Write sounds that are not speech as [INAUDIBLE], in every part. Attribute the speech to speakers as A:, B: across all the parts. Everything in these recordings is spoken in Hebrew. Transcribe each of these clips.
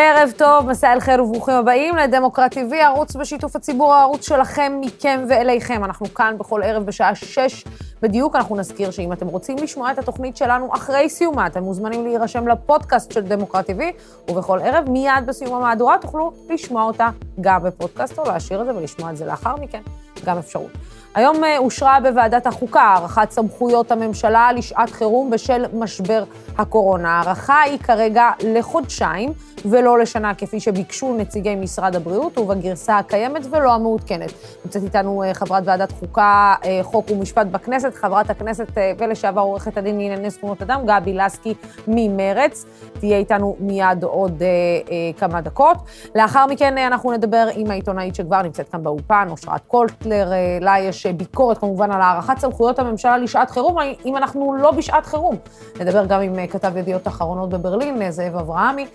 A: ערב טוב, מסע אל חיל וברוכים הבאים לדמוקרט TV, ערוץ בשיתוף הציבור, הערוץ שלכם, מכם ואליכם. אנחנו כאן בכל ערב בשעה שש בדיוק. אנחנו נזכיר שאם אתם רוצים לשמוע את התוכנית שלנו אחרי סיומה, אתם מוזמנים להירשם לפודקאסט של דמוקרט TV, ובכל ערב, מיד בסיום המהדורה, תוכלו לשמוע אותה גם בפודקאסט, או להשאיר את זה ולשמוע את זה לאחר מכן, גם אפשרות. היום אה, אושרה בוועדת החוקה הארכת סמכויות הממשלה לשעת חירום בשל משבר הקורונה. ההארכה היא כרגע לחודשיים ולא לשנה, כפי שביקשו נציגי משרד הבריאות, ובגרסה הקיימת ולא המעודכנת. נמצאת איתנו אה, חברת ועדת חוקה, אה, חוק ומשפט בכנסת, חברת הכנסת ולשעבר עורכת הדין לענייני זכויות אדם, גבי לסקי ממרץ. תהיה איתנו מיד עוד אה, אה, כמה דקות. לאחר מכן אנחנו נדבר עם העיתונאית שכבר נמצאת כאן באולפן, אושרת קולטלר, אה, לה יש ביקורת כמובן על הארכת סמכויות הממשלה לשעת חירום, אם אנחנו לא בשעת חירום. נדבר גם עם אה, כתב ידיעות אחרונות בברלין, אה, זאב אברהמי,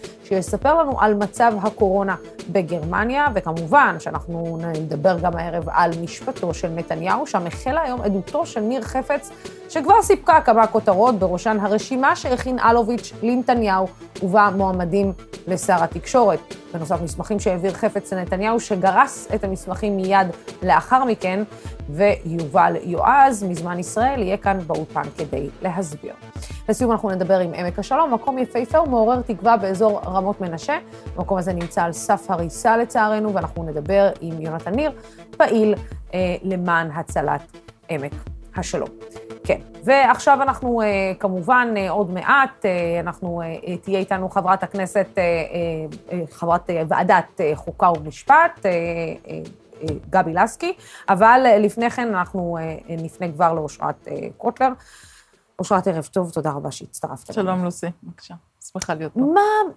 A: שיספר לנו על מצב הקורונה בגרמניה, וכמובן שאנחנו נדבר גם הערב על משפטו של נתניהו, שם החלה היום עדותו של ניר חפץ, שכבר סיפקה כמה כותרות, בראשן הרשימה שהכין אלוביץ' לנתניהו, ובה מועמדים לשר התקשורת. בנוסף, מסמכים שהעביר חפץ לנתניהו, שגרס את המסמכים מיד לאחר מכן, ויובל יועז, מזמן ישראל, יהיה כאן באולפן כדי להסביר. לסיום אנחנו נדבר עם עמק השלום, מקום יפהפה ומעורר תקווה באזור רמות מנשה. המקום הזה נמצא על סף הריסה לצערנו, ואנחנו נדבר עם יונתן ניר, פעיל אה, למען הצלת עמק השלום. כן, ועכשיו אנחנו אה, כמובן אה, עוד מעט, אה, אנחנו, תהיה איתנו חברת הכנסת, חברת ועדת חוקה ומשפט, גבי לסקי, אבל לפני כן אנחנו נפנה כבר לאושרת קוטלר. אושרת, ערב טוב, תודה רבה שהצטרפת.
B: שלום, לוסי, בבקשה. שמחה להיות פה.
A: מה,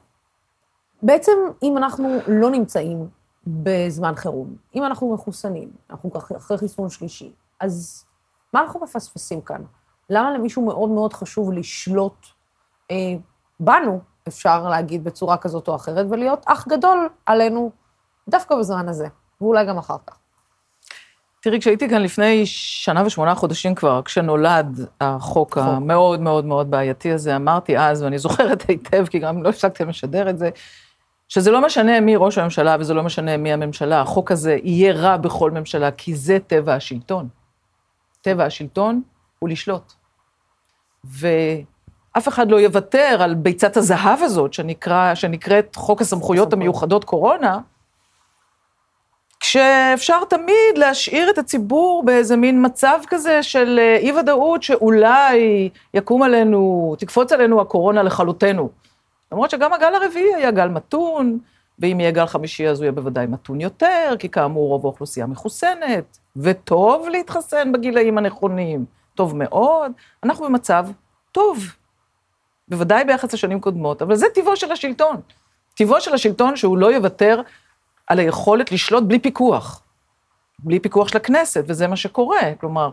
A: בעצם, אם אנחנו לא נמצאים בזמן חירום, אם אנחנו מחוסנים, אנחנו אחרי חיסון שלישי, אז מה אנחנו מפספסים כאן? למה למישהו מאוד מאוד חשוב לשלוט אה, בנו, אפשר להגיד בצורה כזאת או אחרת, ולהיות אח גדול עלינו דווקא בזמן הזה, ואולי גם אחר כך?
B: תראי, כשהייתי כאן לפני שנה ושמונה חודשים כבר, כשנולד החוק חוק. המאוד מאוד מאוד בעייתי הזה, אמרתי אז, ואני זוכרת היטב, כי גם לא הפסקתם לשדר את זה, שזה לא משנה מי ראש הממשלה וזה לא משנה מי הממשלה, החוק הזה יהיה רע בכל ממשלה, כי זה טבע השלטון. טבע השלטון הוא לשלוט. ואף אחד לא יוותר על ביצת הזהב הזאת, שנקרא, שנקראת חוק הסמכויות המיוחדות קורונה, כשאפשר תמיד להשאיר את הציבור באיזה מין מצב כזה של אה, אי-ודאות שאולי יקום עלינו, תקפוץ עלינו הקורונה לכלותנו. למרות שגם הגל הרביעי היה גל מתון, ואם יהיה גל חמישי אז הוא יהיה בוודאי מתון יותר, כי כאמור רוב האוכלוסייה מחוסנת, וטוב להתחסן בגילאים הנכונים, טוב מאוד. אנחנו במצב טוב, בוודאי ביחס לשנים קודמות, אבל זה טבעו של השלטון. טבעו של השלטון שהוא לא יוותר על היכולת לשלוט בלי פיקוח. בלי פיקוח של הכנסת, וזה מה שקורה. כלומר,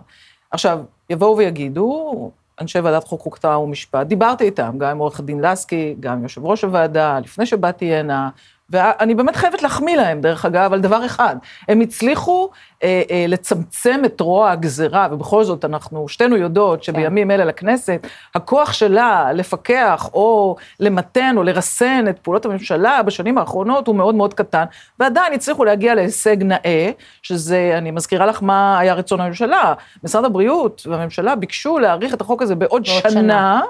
B: עכשיו, יבואו ויגידו, אנשי ועדת חוק חוקתה ומשפט, דיברתי איתם, גם עם עורך הדין לסקי, גם עם יושב ראש הוועדה, לפני שבאתי הנה, ואני באמת חייבת להחמיא להם, דרך אגב, על דבר אחד. הם הצליחו אה, אה, לצמצם את רוע הגזרה, ובכל זאת, אנחנו שתינו יודעות שבימים אלה לכנסת, הכוח שלה לפקח או למתן או לרסן את פעולות הממשלה בשנים האחרונות הוא מאוד מאוד קטן, ועדיין הצליחו להגיע להישג נאה, שזה, אני מזכירה לך מה היה רצון הממשלה. משרד הבריאות והממשלה ביקשו להאריך את החוק הזה בעוד, בעוד שנה. שנה.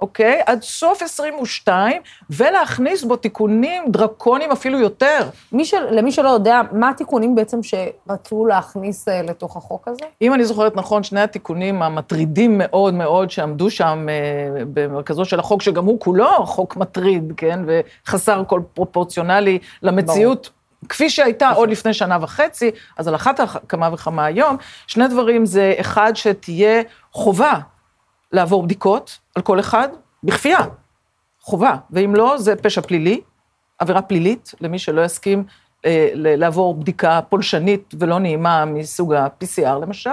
B: אוקיי? עד סוף 22, ולהכניס בו תיקונים דרקוניים אפילו יותר.
A: מי של, למי שלא יודע, מה התיקונים בעצם שרצו להכניס uh, לתוך החוק הזה?
B: אם אני זוכרת נכון, שני התיקונים המטרידים מאוד מאוד שעמדו שם uh, במרכזו של החוק, שגם הוא כולו חוק מטריד, כן? וחסר כל פרופורציונלי למציאות. ברור. כפי שהייתה עוד לפני שנה וחצי, אז על אחת כמה וכמה היום, שני דברים זה, אחד, שתהיה חובה לעבור בדיקות על כל אחד, בכפייה, חובה, ואם לא, זה פשע פלילי, עבירה פלילית, למי שלא יסכים אה, לעבור בדיקה פולשנית ולא נעימה מסוג ה-PCR למשל,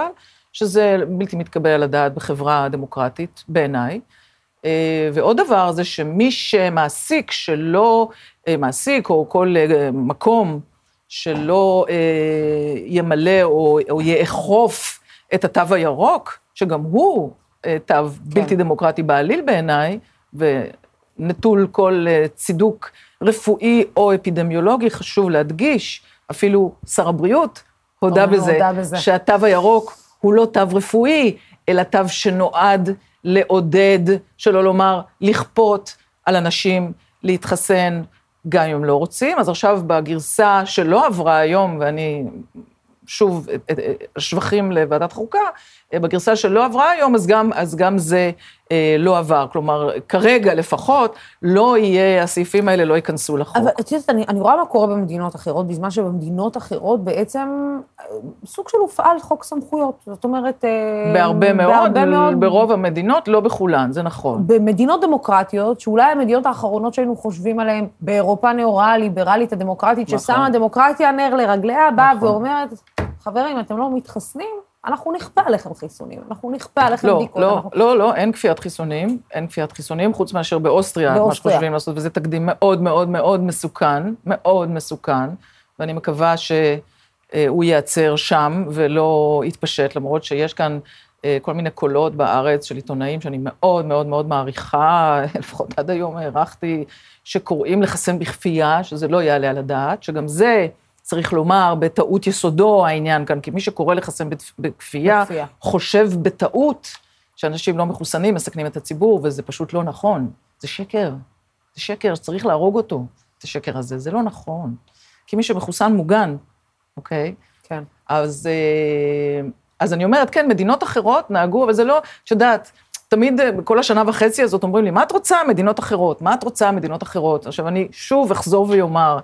B: שזה בלתי מתקבל על הדעת בחברה דמוקרטית, בעיניי. אה, ועוד דבר זה שמי שמעסיק שלא, אה, מעסיק או כל אה, מקום שלא אה, ימלא או, או יאכוף את התו הירוק, שגם הוא תו כן. בלתי דמוקרטי בעליל בעיניי, נטול כל אה, צידוק רפואי או אפידמיולוגי, חשוב להדגיש, אפילו שר הבריאות הודה בזה,
A: הודה בזה.
B: שהתו הירוק הוא לא תו רפואי, אלא תו שנועד לעודד, שלא לומר לכפות על אנשים להתחסן, גם אם לא רוצים. אז עכשיו בגרסה שלא עברה היום, ואני שוב, שבחים לוועדת חוקה, בגרסה שלא עברה היום, אז גם, אז גם זה אה, לא עבר. כלומר, כרגע לפחות, לא יהיה, הסעיפים האלה לא ייכנסו לחוק.
A: אבל את יודעת, אני, אני רואה מה קורה במדינות אחרות, בזמן שבמדינות אחרות בעצם אה, סוג של הופעל חוק סמכויות. זאת אומרת... אה,
B: בהרבה מאוד,
A: בהרבה מאוד,
B: ברוב המדינות, לא בכולן, זה נכון.
A: במדינות דמוקרטיות, שאולי המדינות האחרונות שהיינו חושבים עליהן, באירופה הנאורה, הליברלית, הדמוקרטית,
B: נכון.
A: ששמה דמוקרטיה נר לרגליה, באה
B: נכון.
A: ואומרת, חברים, אתם לא מתחסנים, אנחנו נכפה עליכם חיסונים, אנחנו נכפה עליכם
B: לא,
A: בדיקות.
B: לא,
A: אנחנו...
B: לא, לא, אין כפיית חיסונים, אין כפיית חיסונים, חוץ מאשר באוסטריה, מה
A: באוסטריה.
B: שחושבים לעשות, וזה תקדים מאוד מאוד מאוד מסוכן, מאוד מסוכן, ואני מקווה שהוא ייעצר שם ולא יתפשט, למרות שיש כאן אה, כל מיני קולות בארץ של עיתונאים שאני מאוד מאוד מאוד מעריכה, [LAUGHS] לפחות עד היום הערכתי, שקוראים לחסן בכפייה, שזה לא יעלה על הדעת, שגם זה... צריך לומר, בטעות יסודו העניין כאן, כי מי שקורא לחסן בכפ- בכפייה,
A: בכפייה.
B: חושב בטעות שאנשים לא מחוסנים מסכנים את הציבור, וזה פשוט לא נכון. זה שקר. זה שקר, צריך להרוג אותו, את השקר הזה. זה לא נכון. כי מי שמחוסן מוגן, אוקיי?
A: כן.
B: אז, אה, אז אני אומרת, כן, מדינות אחרות נהגו, אבל זה לא, את יודעת, תמיד אה, בכל השנה וחצי הזאת אומרים לי, מה את רוצה מדינות אחרות? מה את רוצה מדינות אחרות? עכשיו, אני שוב אחזור ואומר,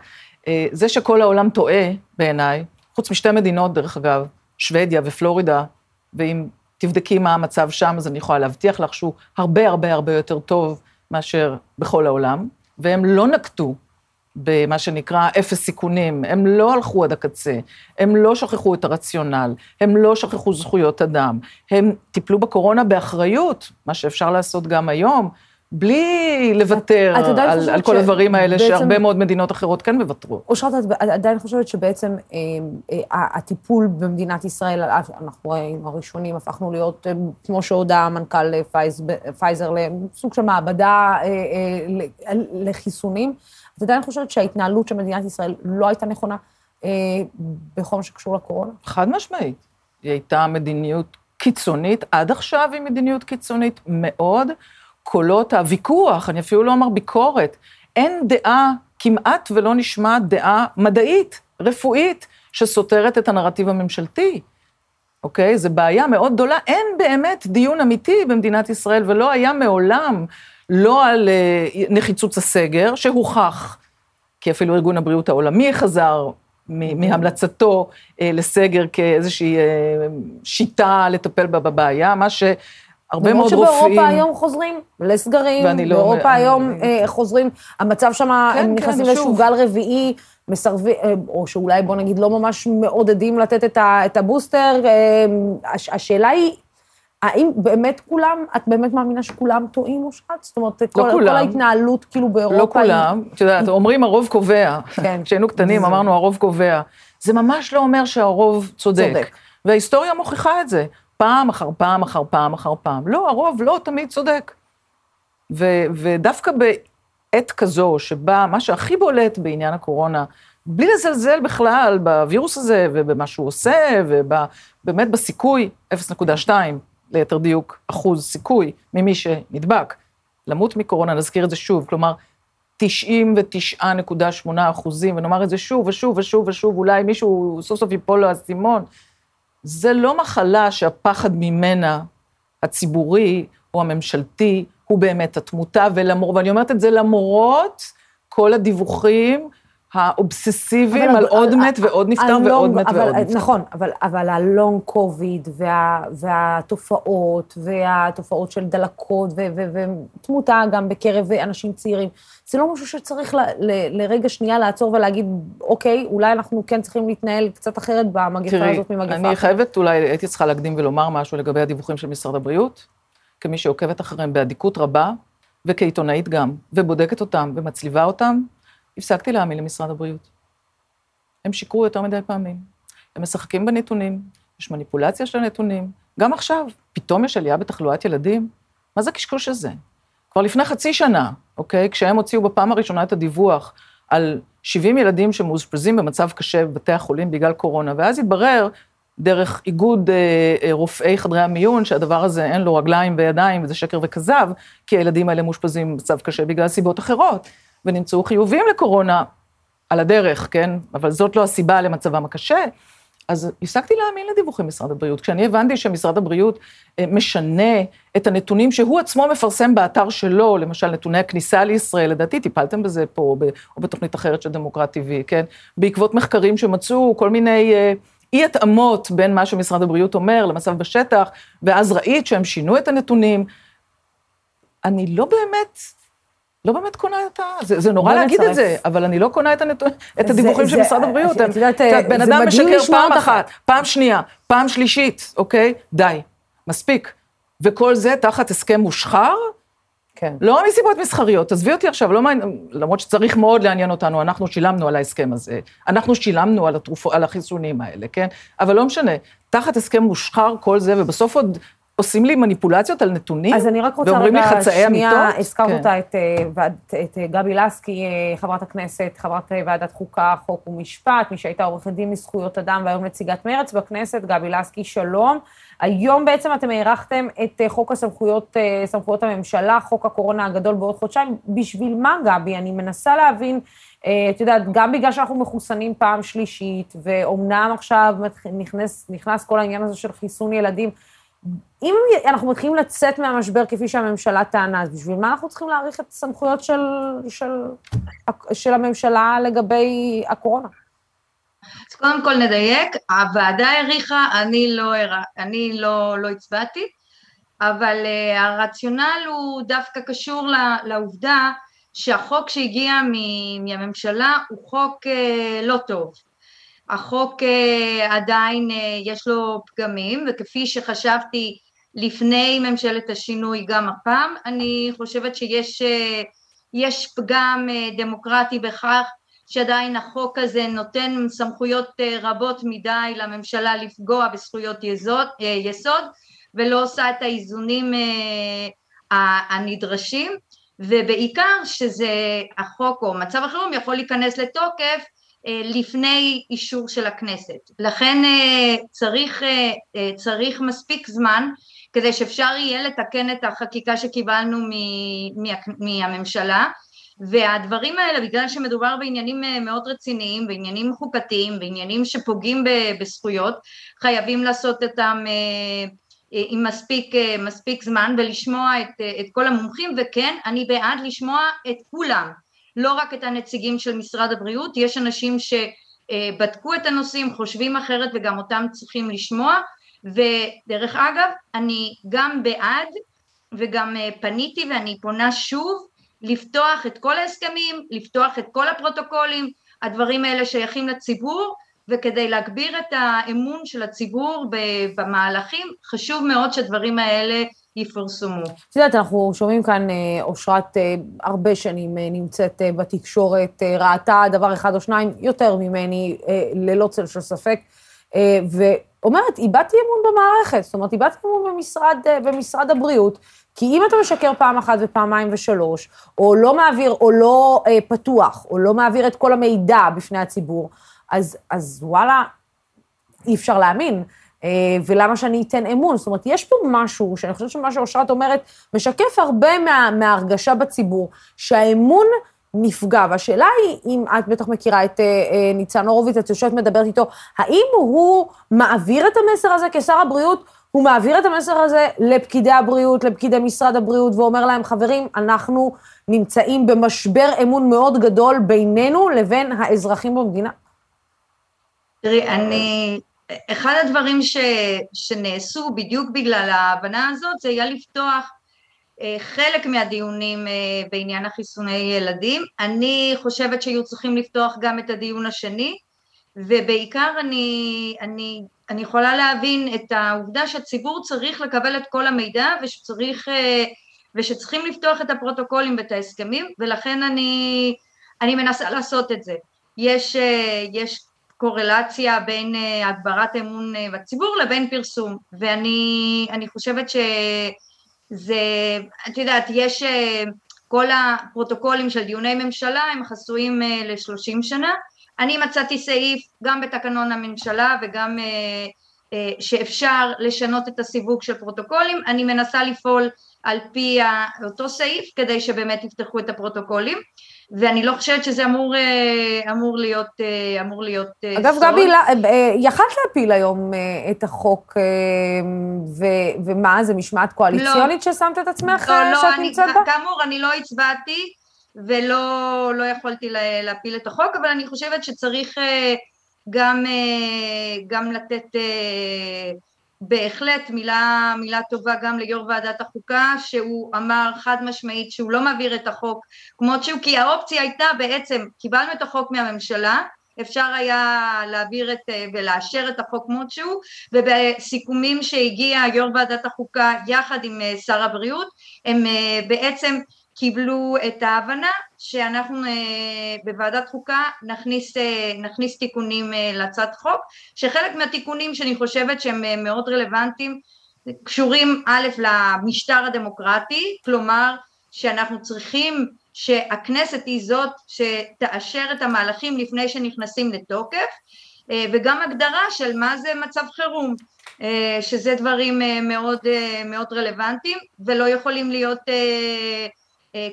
B: זה שכל העולם טועה, בעיניי, חוץ משתי מדינות, דרך אגב, שוודיה ופלורידה, ואם תבדקי מה המצב שם, אז אני יכולה להבטיח לך שהוא הרבה הרבה הרבה יותר טוב מאשר בכל העולם, והם לא נקטו במה שנקרא אפס סיכונים, הם לא הלכו עד הקצה, הם לא שכחו את הרציונל, הם לא שכחו זכויות אדם, הם טיפלו בקורונה באחריות, מה שאפשר לעשות גם היום, בלי לוותר
A: את עדיין
B: על, על כל
A: ש-
B: הדברים האלה
A: בעצם-
B: שהרבה מאוד מדינות אחרות כן מוותרות.
A: אושרת, את את עדיין חושבת שבעצם אה, אה, הטיפול במדינת ישראל, אף אנחנו היינו הראשונים, הפכנו להיות, אה, כמו שהודה מנכ"ל אה, פייז, פייזר, לסוג של מעבדה אה, אה, לחיסונים. את עדיין חושבת שההתנהלות של מדינת ישראל לא הייתה נכונה אה, בכל מה שקשור לקורונה?
B: חד משמעית. היא הייתה מדיניות קיצונית, עד עכשיו היא מדיניות קיצונית מאוד. קולות הוויכוח, אני אפילו לא אומר ביקורת, אין דעה, כמעט ולא נשמעת דעה מדעית, רפואית, שסותרת את הנרטיב הממשלתי. אוקיי? זו בעיה מאוד גדולה. אין באמת דיון אמיתי במדינת ישראל, ולא היה מעולם, לא על אה, נחיצות הסגר, שהוכח, כי אפילו ארגון הבריאות העולמי חזר מהמלצתו אה, לסגר כאיזושהי אה, שיטה לטפל בה בבעיה, מה שהרבה מאוד
A: למרות
B: רופאים...
A: שבאירופה היום חוזרים לסגרים,
B: ואני לא
A: באירופה
B: אומר-
A: היום
B: אני-
A: אה, חוזרים, המצב שם,
B: כן,
A: הם
B: כן,
A: נכנסים לאיזשהו
B: שוב.
A: גל רביעי, מסרבים, אה, או שאולי בוא נגיד לא ממש מעודדים לתת את, ה, את הבוסטר. אה, הש, השאלה היא, האם באמת כולם, את באמת מאמינה שכולם טועים, אושרת? זאת אומרת, כל, כל
B: כולם.
A: ההתנהלות כאילו באירופה...
B: לא כולם, את יודעת, [LAUGHS] אומרים הרוב קובע.
A: כן.
B: כשהיינו קטנים
A: זה-
B: אמרנו הרוב קובע. זה ממש לא אומר שהרוב צודק.
A: צודק.
B: וההיסטוריה מוכיחה את זה, פעם אחר פעם אחר פעם אחר פעם. לא, הרוב לא תמיד צודק. ו- ודווקא בעת כזו, שבה מה שהכי בולט בעניין הקורונה, בלי לזלזל בכלל בווירוס הזה ובמה שהוא עושה, ובאמת בסיכוי, 0.2 ליתר דיוק, אחוז סיכוי ממי שנדבק, למות מקורונה, נזכיר את זה שוב, כלומר, 99.8 אחוזים, ונאמר את זה שוב ושוב ושוב ושוב, אולי מישהו סוף סוף ייפול לו האסימון. זה לא מחלה שהפחד ממנה, הציבורי או הממשלתי, הוא באמת התמותה, ולמור, ואני אומרת את זה למרות כל הדיווחים האובססיביים על
A: ה-
B: עוד מת ועוד נפטר ועוד מת ועוד נפטר.
A: נכון, אבל, אבל הלונג קוביד וה, והתופעות, והתופעות של דלקות ותמותה גם בקרב אנשים צעירים, זה לא משהו שצריך ל, ל, לרגע שנייה לעצור ולהגיד, אוקיי, אולי אנחנו כן צריכים להתנהל קצת אחרת במגפה
B: תראי,
A: הזאת ממגפה
B: אני חייבת, אולי הייתי צריכה להקדים ולומר משהו לגבי הדיווחים של משרד הבריאות, כמי שעוקבת אחריהם באדיקות רבה, וכעיתונאית גם, ובודקת אותם ומצליבה אותם, הפסקתי להאמין למשרד הבריאות. הם שיקרו יותר מדי פעמים. הם משחקים בנתונים, יש מניפולציה של הנתונים. גם עכשיו, פתאום יש עלייה בתחלואת ילדים. מה זה הקשקוש הזה? כבר לפני חצי שנה, אוקיי? כשהם הוציאו בפעם הראשונה את הדיווח על 70 ילדים שמאושפזים במצב קשה בבתי החולים בגלל קורונה, ואז התברר, דרך איגוד אה, אה, רופאי חדרי המיון, שהדבר הזה אין לו רגליים וידיים, וזה שקר וכזב, כי הילדים האלה מאושפזים במצב קשה בגלל סיבות אחרות, ונמצאו חיוביים לקורונה על הדרך, כן? אבל זאת לא הסיבה למצבם הקשה. אז הפסקתי להאמין לדיווחי משרד הבריאות. כשאני הבנתי שמשרד הבריאות אה, משנה את הנתונים שהוא עצמו מפרסם באתר שלו, למשל נתוני הכניסה לישראל, לדעתי טיפלתם בזה פה, או בתוכנית אחרת של דמוקרט TV, כן? בעקבות מחקרים שמצאו כל מיני אה, אי התאמות בין מה שמשרד הבריאות אומר למצב בשטח, ואז ראית שהם שינו את הנתונים. אני לא באמת לא באמת קונה את ה... זה, זה נורא להגיד את זה, אבל אני לא קונה את, הנת... את הדיווחים של משרד הבריאות. את יודעת, בן אדם משקר פעם אחת, פעם שנייה, פעם שלישית, אוקיי? די, מספיק. וכל זה תחת הסכם מושחר? כן. לא מסיבות מסחריות, עזבי אותי עכשיו, לא מעניין, למרות שצריך מאוד לעניין אותנו, אנחנו שילמנו על ההסכם הזה, אנחנו שילמנו על, התרופו, על החיסונים האלה, כן? אבל לא משנה, תחת הסכם מושחר כל זה, ובסוף עוד עושים לי מניפולציות על נתונים,
A: אז אני רק רוצה רגע, שנייה, הזכרת כן. אותה את, אה, את, את אה, גבי לסקי, אה, חברת הכנסת, חברת ועדת חוקה, חוק ומשפט, מי שהייתה עורכת דין לזכויות אדם והיום נציגת מרצ בכנסת, גבי לסקי, שלום. היום בעצם אתם הארכתם את חוק הסמכויות, סמכויות הממשלה, חוק הקורונה הגדול בעוד חודשיים. בשביל מה, גבי? אני מנסה להבין, את יודעת, גם בגלל שאנחנו מחוסנים פעם שלישית, ואומנם עכשיו נכנס, נכנס כל העניין הזה של חיסון ילדים, אם אנחנו מתחילים לצאת מהמשבר כפי שהממשלה טענה, אז בשביל מה אנחנו צריכים להאריך את הסמכויות של, של, של הממשלה לגבי הקורונה?
C: אז קודם כל נדייק, הוועדה האריכה, אני לא, אני לא, לא הצבעתי, אבל uh, הרציונל הוא דווקא קשור לעובדה שהחוק שהגיע מהממשלה הוא חוק uh, לא טוב. החוק uh, עדיין uh, יש לו פגמים, וכפי שחשבתי לפני ממשלת השינוי גם הפעם, אני חושבת שיש uh, פגם uh, דמוקרטי בכך שעדיין החוק הזה נותן סמכויות רבות מדי לממשלה לפגוע בזכויות יסוד, יסוד ולא עושה את האיזונים הנדרשים ובעיקר שזה החוק או מצב החירום יכול להיכנס לתוקף אה, לפני אישור של הכנסת. לכן אה, צריך, אה, צריך מספיק זמן כדי שאפשר יהיה לתקן את החקיקה שקיבלנו מהממשלה. והדברים האלה בגלל שמדובר בעניינים מאוד רציניים, בעניינים חוקתיים, בעניינים שפוגעים בזכויות, חייבים לעשות אותם עם מספיק, מספיק זמן ולשמוע את, את כל המומחים. וכן אני בעד לשמוע את כולם לא רק את הנציגים של משרד הבריאות, יש אנשים שבדקו את הנושאים, חושבים אחרת וגם אותם צריכים לשמוע, ודרך אגב, אני גם בעד וגם אה, פניתי ואני פונה שוב לפתוח את כל ההסכמים, לפתוח את כל הפרוטוקולים, הדברים האלה שייכים לציבור, וכדי להגביר את האמון של הציבור במהלכים, חשוב מאוד שהדברים האלה יפורסמו. את
A: יודעת, אנחנו שומעים כאן, אה, אושרת אה, הרבה שנים אה, נמצאת בתקשורת, ראתה דבר אחד או שניים יותר ממני, ללא צל של ספק, ואומרת, איבדתי אמון במערכת, זאת אומרת, איבדתי אמון במשרד, במשרד הבריאות, כי אם אתה משקר פעם אחת ופעמיים ושלוש, או לא מעביר, או לא אה, פתוח, או לא מעביר את כל המידע בפני הציבור, אז, אז וואלה, אי אפשר להאמין. אה, ולמה שאני אתן אמון? זאת אומרת, יש פה משהו, שאני חושבת שמה שאושרת אומרת, משקף הרבה מה, מההרגשה בציבור, שהאמון נפגע. והשאלה היא, אם את בטח מכירה את אה, אה, ניצן הורוביץ, את יושבת מדברת איתו, האם הוא מעביר את המסר הזה כשר הבריאות? הוא מעביר את המסר הזה לפקידי הבריאות, לפקידי משרד הבריאות, ואומר להם, חברים, אנחנו נמצאים במשבר אמון מאוד גדול בינינו לבין האזרחים במדינה?
C: תראי, אני אחד הדברים ש, שנעשו בדיוק בגלל ההבנה הזאת זה היה לפתוח אה, חלק מהדיונים אה, בעניין החיסוני ילדים. אני חושבת שהיו צריכים לפתוח גם את הדיון השני, ובעיקר אני, אני, אני יכולה להבין את העובדה שהציבור צריך לקבל את כל המידע ושצריך, אה, ושצריכים לפתוח את הפרוטוקולים ואת ההסכמים, ולכן אני, אני מנסה לעשות את זה. יש, יש קורלציה בין אה, הגברת אמון אה, בציבור לבין פרסום, ואני חושבת ש, זה, את יודעת, יש כל הפרוטוקולים של דיוני ממשלה הם חסויים ל-30 שנה, אני מצאתי סעיף גם בתקנון הממשלה וגם שאפשר לשנות את הסיווג של פרוטוקולים, אני מנסה לפעול על פי אותו סעיף כדי שבאמת יפתחו את הפרוטוקולים ואני לא חושבת שזה אמור, אה, אמור להיות, אה, אמור להיות
A: אה, אגב, סוד. גבי, יכלת להפיל היום את החוק, ו, ומה, זה משמעת קואליציונית לא, ששמת את עצמך לא, לא, שאת נמצאת בה?
C: כאמור, אני לא הצבעתי ולא לא יכולתי להפיל את החוק, אבל אני חושבת שצריך גם, גם לתת בהחלט מילה, מילה טובה גם ליו"ר ועדת החוקה שהוא אמר חד משמעית שהוא לא מעביר את החוק כמות שהוא כי האופציה הייתה בעצם קיבלנו את החוק מהממשלה אפשר היה להעביר את ולאשר את החוק כמות שהוא ובסיכומים שהגיע יו"ר ועדת החוקה יחד עם שר הבריאות הם בעצם קיבלו את ההבנה שאנחנו אה, בוועדת חוקה נכניס, אה, נכניס תיקונים אה, להצעת חוק, שחלק מהתיקונים שאני חושבת שהם מאוד רלוונטיים קשורים א' למשטר הדמוקרטי, כלומר שאנחנו צריכים שהכנסת היא זאת שתאשר את המהלכים לפני שנכנסים לתוקף וגם הגדרה של מה זה מצב חירום שזה דברים מאוד, מאוד רלוונטיים ולא יכולים להיות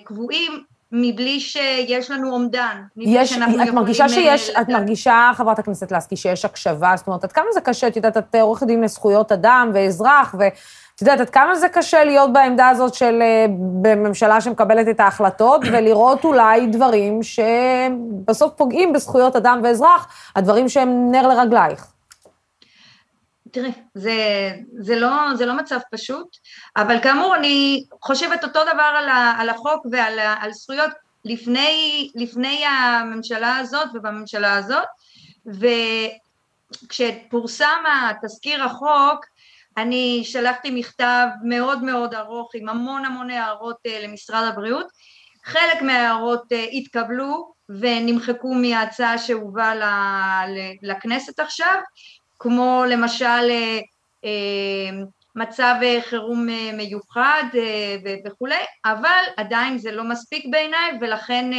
C: קבועים מבלי שיש לנו אומדן.
A: יש, את מרגישה שיש, לדעת. את מרגישה, חברת הכנסת לסקי, שיש הקשבה, זאת אומרת, עד כמה זה קשה, את יודעת, את עורכת דין לזכויות אדם ואזרח, ואת יודעת, עד כמה זה קשה להיות בעמדה הזאת של, אה, בממשלה שמקבלת את ההחלטות, ולראות אולי דברים שבסוף פוגעים בזכויות אדם ואזרח, הדברים שהם נר לרגלייך.
C: תראי, זה, זה, לא, זה לא מצב פשוט, אבל כאמור אני חושבת אותו דבר על, ה, על החוק ועל על זכויות לפני, לפני הממשלה הזאת ובממשלה הזאת, וכשפורסם התזכיר החוק אני שלחתי מכתב מאוד מאוד ארוך עם המון המון הערות אה, למשרד הבריאות, חלק מההערות אה, התקבלו ונמחקו מההצעה שהובאה לכנסת עכשיו, כמו למשל אה, אה, מצב אה, חירום מיוחד וכולי, אבל עדיין זה לא מספיק בעיניי ולכן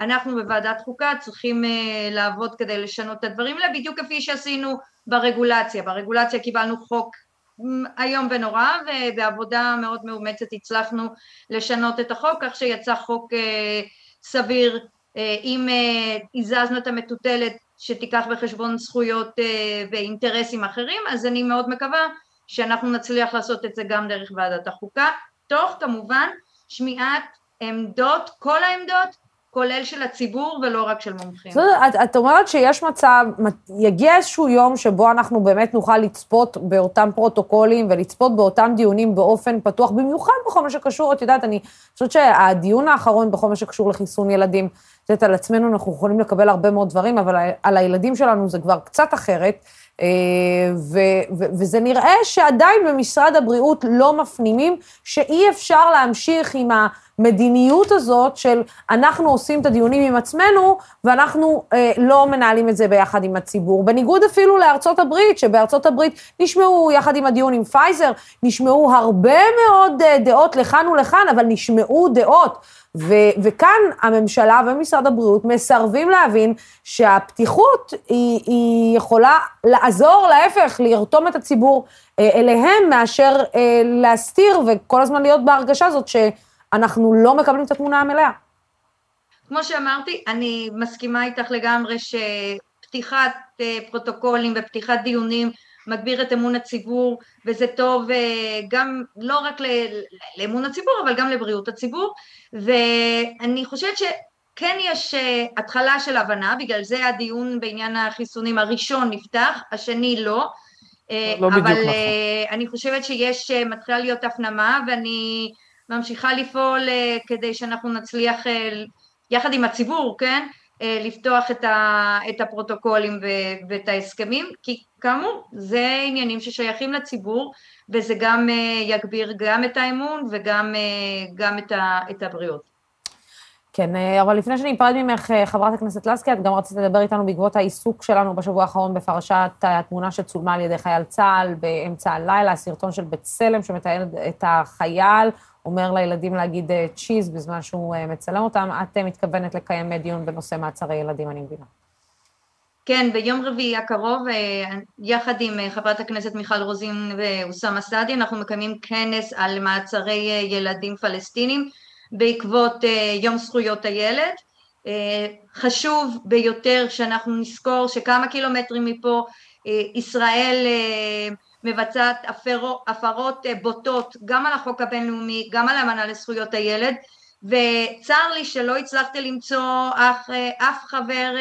C: אנחנו בוועדת חוקה צריכים לעבוד כדי לשנות את הדברים האלה, בדיוק כפי שעשינו ברגולציה. ברגולציה קיבלנו חוק איום ונורא, ובעבודה מאוד מאומצת הצלחנו לשנות את החוק, כך שיצא חוק סביר. אם הזזנו את המטוטלת שתיקח בחשבון זכויות אה, ואינטרסים אחרים, אז אני מאוד מקווה שאנחנו נצליח לעשות את זה גם דרך ועדת החוקה, תוך כמובן שמיעת עמדות, כל העמדות, כולל של הציבור ולא רק של מומחים. זאת
A: אומרת, את אומרת שיש מצב, יגיע איזשהו יום שבו אנחנו באמת נוכל לצפות באותם פרוטוקולים ולצפות באותם דיונים באופן פתוח, במיוחד בכל מה שקשור, את יודעת, אני חושבת שהדיון האחרון בכל מה שקשור לחיסון ילדים, את יודעת, על עצמנו אנחנו יכולים לקבל הרבה מאוד דברים, אבל על הילדים שלנו זה כבר קצת אחרת. אה, ו- ו- וזה נראה שעדיין במשרד הבריאות לא מפנימים שאי אפשר להמשיך עם המדיניות הזאת של אנחנו עושים את הדיונים עם עצמנו ואנחנו אה, לא מנהלים את זה ביחד עם הציבור. בניגוד אפילו לארצות הברית, שבארצות הברית נשמעו יחד עם הדיון עם פייזר, נשמעו הרבה מאוד אה, דעות לכאן ולכאן, אבל נשמעו דעות. ו- וכאן הממשלה ומשרד הבריאות מסרבים להבין שהפתיחות היא, היא יכולה לעזור, להפך, לרתום את הציבור אה, אליהם, מאשר אה, להסתיר וכל הזמן להיות בהרגשה הזאת שאנחנו לא מקבלים את התמונה המלאה.
C: כמו שאמרתי, אני מסכימה איתך לגמרי שפתיחת אה, פרוטוקולים ופתיחת דיונים מגביר את אמון הציבור וזה טוב אה, גם לא רק לאמון הציבור אבל גם לבריאות הציבור. ואני חושבת שכן יש אה, התחלה של הבנה, בגלל זה הדיון בעניין החיסונים הראשון נפתח, השני לא, אה, לא אבל אני חושבת שיש, מתחילה להיות הפנמה ואני ממשיכה לפעול כדי שאנחנו נצליח יחד עם הציבור, כן, לפתוח את, ה, את הפרוטוקולים ו, ואת ההסכמים, כי כאמור, זה עניינים ששייכים לציבור, וזה גם אה, יגביר גם את האמון וגם אה, גם את, ה, את הבריאות.
A: כן, אה, אבל לפני שאני אפרד ממך, אה, חברת הכנסת לסקי, את גם רצית לדבר איתנו בעקבות העיסוק שלנו בשבוע האחרון בפרשת התמונה שצולמה על ידי חייל צה"ל באמצע הלילה, סרטון של בצלם שמתאר את החייל, אומר לילדים להגיד צ'יז בזמן שהוא מצלם אותם. את מתכוונת לקיים דיון בנושא מעצרי ילדים, אני מבינה.
C: כן, ביום רביעי הקרוב, יחד עם חברת הכנסת מיכל רוזין ואוסאמה סעדי, אנחנו מקיימים כנס על מעצרי ילדים פלסטינים. בעקבות אה, יום זכויות הילד. אה, חשוב ביותר שאנחנו נזכור שכמה קילומטרים מפה אה, ישראל מבצעת הפרות בוטות גם על החוק הבינלאומי, גם על האמנה לזכויות הילד, וצר לי שלא הצלחתי למצוא אף, אף חבר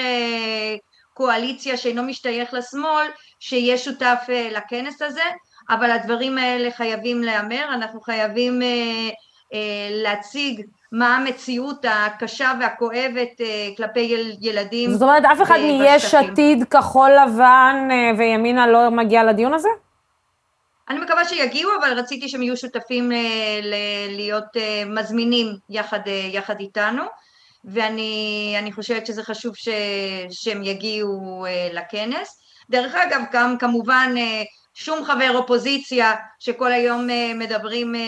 C: קואליציה שאינו משתייך לשמאל שיהיה שותף לכנס הזה, אבל הדברים האלה חייבים להיאמר, אנחנו חייבים אה, להציג מה המציאות הקשה והכואבת אה, כלפי ילדים.
A: זאת אומרת, אף אחד מיש עתיד, כחול לבן אה, וימינה לא מגיע לדיון הזה?
C: אני מקווה שיגיעו, אבל רציתי שהם יהיו שותפים להיות מזמינים יחד, יחד איתנו, ואני חושבת שזה חשוב ש, שהם יגיעו לכנס. דרך אגב, גם כמובן שום חבר אופוזיציה שכל היום אה, מדברים, אה,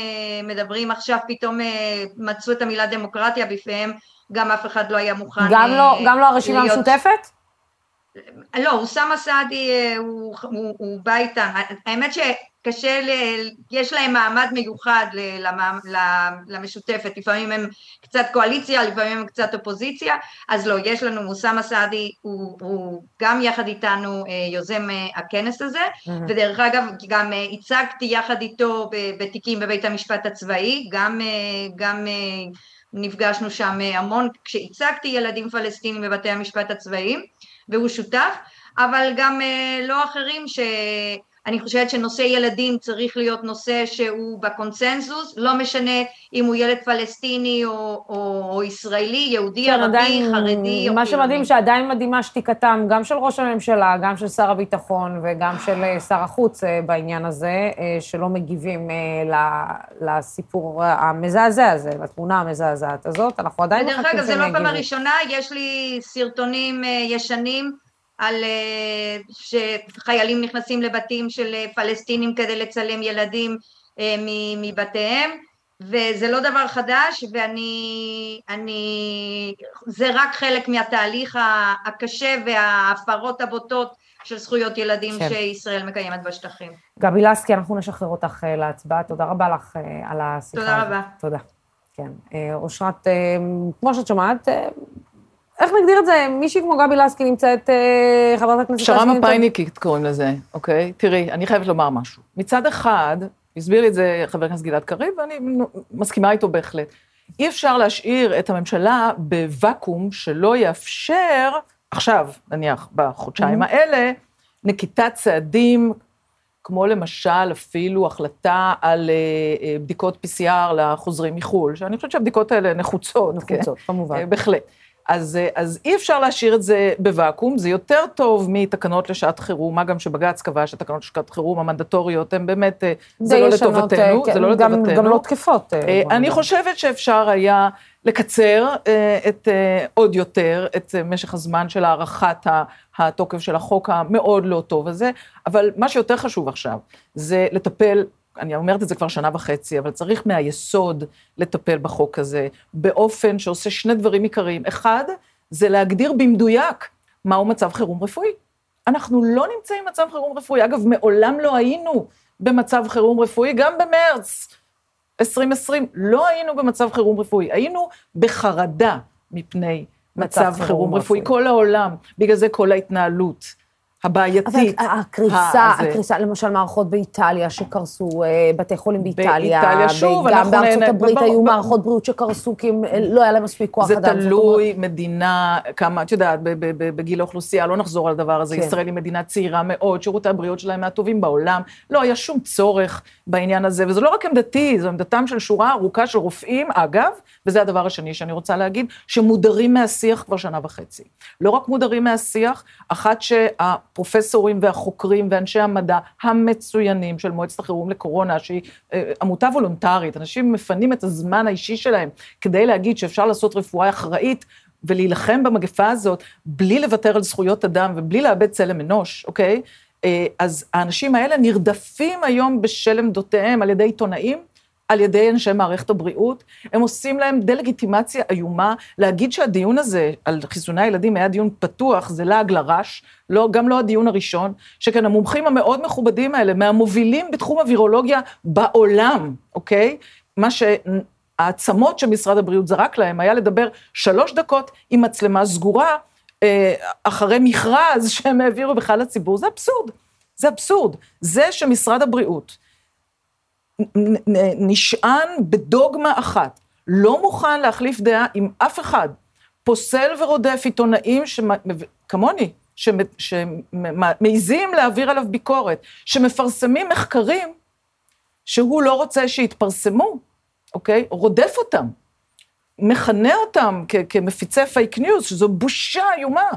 C: מדברים עכשיו פתאום אה, מצאו את המילה דמוקרטיה בפיהם, גם אף אחד לא היה מוכן
A: גם לא, גם לא הרשימה. המשותפת?
C: לא, אוסאמה סעדי הוא, הוא, הוא בא איתם, האמת ש... קשה, ל... יש להם מעמד מיוחד למשותפת, לפעמים הם קצת קואליציה, לפעמים הם קצת אופוזיציה, אז לא, יש לנו, אוסאמה סעדי הוא, הוא גם יחד איתנו אה, יוזם אה, הכנס הזה, mm-hmm. ודרך אגב גם אה, הצגתי יחד איתו בתיקים בבית המשפט הצבאי, גם, גם נפגשנו שם המון. כשהצגתי ילדים פלסטינים בבתי המשפט הצבאיים, והוא שותף, אבל גם לא אחרים ש... אני חושבת שנושא ילדים צריך להיות נושא שהוא בקונצנזוס, לא משנה אם הוא ילד פלסטיני או, או, או ישראלי, יהודי, כן, ערבי, עדיין, חרדי
A: או מה שמדהים שעדיין מדהימה שתיקתם, גם של ראש הממשלה, גם של שר הביטחון וגם של אה, שר החוץ אה, בעניין הזה, אה, שלא מגיבים לסיפור המזעזע הזה, לתמונה המזעזעת הזאת. אנחנו עדיין
C: מחכים שהם יגיבו. ודרך אגב, זו לא פעם הראשונה, יש לי סרטונים ישנים, על אה, שחיילים נכנסים לבתים של אה, פלסטינים כדי לצלם ילדים אה, מבתיהם וזה לא דבר חדש ואני, אני, זה רק חלק מהתהליך הקשה וההפרות הבוטות של זכויות ילדים כן. שישראל מקיימת בשטחים.
A: גבי לסקי, אנחנו נשחרר אותך להצבעה. תודה רבה לך על השיחה
C: הזאת. תודה רבה.
A: תודה. כן. אושרת, כמו שאת שומעת, איך נגדיר את זה? מישהי כמו גבי לסקי נמצאת, אה, חברת הכנסת...
B: פשרה מפאיניקית קוראים לזה, אוקיי? תראי, אני חייבת לומר משהו. מצד אחד, הסביר לי את זה חבר הכנסת גלעד קריב, ואני מסכימה איתו בהחלט. אי אפשר להשאיר את הממשלה בוואקום שלא יאפשר, עכשיו, נניח, בחודשיים mm-hmm. האלה, נקיטת צעדים, כמו למשל אפילו החלטה על אה, אה, בדיקות PCR לחוזרים מחו"ל, שאני חושבת שהבדיקות האלה נחוצות.
A: נחוצות, כן? כמובן.
B: בהחלט. אז, אה, אז אי אפשר להשאיר את זה בוואקום, זה יותר טוב מתקנות לשעת חירום, מה גם שבג"ץ קבע שתקנות לשעת חירום המנדטוריות הן באמת, אה, זה לא לטובתנו,
A: כן,
B: זה לא
A: גם,
B: לטובתנו.
A: גם לא תקפות.
B: אה, אני חושבת שאפשר היה לקצר את, עוד יותר את משך הזמן של הארכת התוקף של החוק המאוד לא טוב הזה, אבל מה שיותר חשוב עכשיו זה לטפל אני אומרת את זה כבר שנה וחצי, אבל צריך מהיסוד לטפל בחוק הזה, באופן שעושה שני דברים עיקריים. אחד, זה להגדיר במדויק מהו מצב חירום רפואי. אנחנו לא נמצאים במצב חירום רפואי. אגב, מעולם לא היינו במצב חירום רפואי, גם במרץ 2020 לא היינו במצב חירום רפואי, היינו בחרדה מפני מצב, מצב חירום, חירום רפואי. רפואי. כל העולם, בגלל זה כל ההתנהלות. הבעייתית.
A: אבל הקריסה, הקריסה, למשל מערכות באיטליה שקרסו, אה, בתי חולים באיטליה. באיטליה
B: שוב,
A: אנחנו... גם בארצות הברית היו מערכות בריאות שקרסו כי לא היה להם מספיק כוח
B: אדם. זה תלוי מדינה, כמה, את יודעת, בגיל האוכלוסייה, לא נחזור על הדבר הזה, כן. ישראל היא מדינה צעירה מאוד, שירותי הבריאות שלהם מהטובים בעולם, לא היה שום צורך בעניין הזה, וזה לא רק עמדתי, זו עמדתם של שורה ארוכה של רופאים, אגב, וזה הדבר השני שאני רוצה להגיד, שמודרים מהשיח כבר שנה וחצי. לא רק מודרים מהשיח, אחת שה... הפרופסורים והחוקרים ואנשי המדע המצוינים של מועצת החירום לקורונה, שהיא אה, עמותה וולונטרית, אנשים מפנים את הזמן האישי שלהם כדי להגיד שאפשר לעשות רפואה אחראית ולהילחם במגפה הזאת בלי לוותר על זכויות אדם ובלי לאבד צלם אנוש, אוקיי? אה, אז האנשים האלה נרדפים היום בשל עמדותיהם על ידי עיתונאים, על ידי אנשי מערכת הבריאות, הם עושים להם דה-לגיטימציה איומה. להגיד שהדיון הזה על חיסוני הילדים היה דיון פתוח, זה לעג לרש, לא, גם לא הדיון הראשון, שכן המומחים המאוד מכובדים האלה, מהמובילים בתחום הווירולוגיה בעולם, אוקיי? מה ש... העצמות שמשרד הבריאות זרק להם היה לדבר שלוש דקות עם מצלמה סגורה, אה, אחרי מכרז שהם העבירו בכלל לציבור, זה אבסורד. זה אבסורד. זה שמשרד הבריאות נשען בדוגמה אחת, לא מוכן להחליף דעה עם אף אחד, פוסל ורודף עיתונאים כמוני, שמעיזים להעביר עליו ביקורת, שמפרסמים מחקרים שהוא לא רוצה שיתפרסמו, אוקיי? רודף אותם, מכנה אותם כמפיצי פייק ניוז, שזו בושה איומה.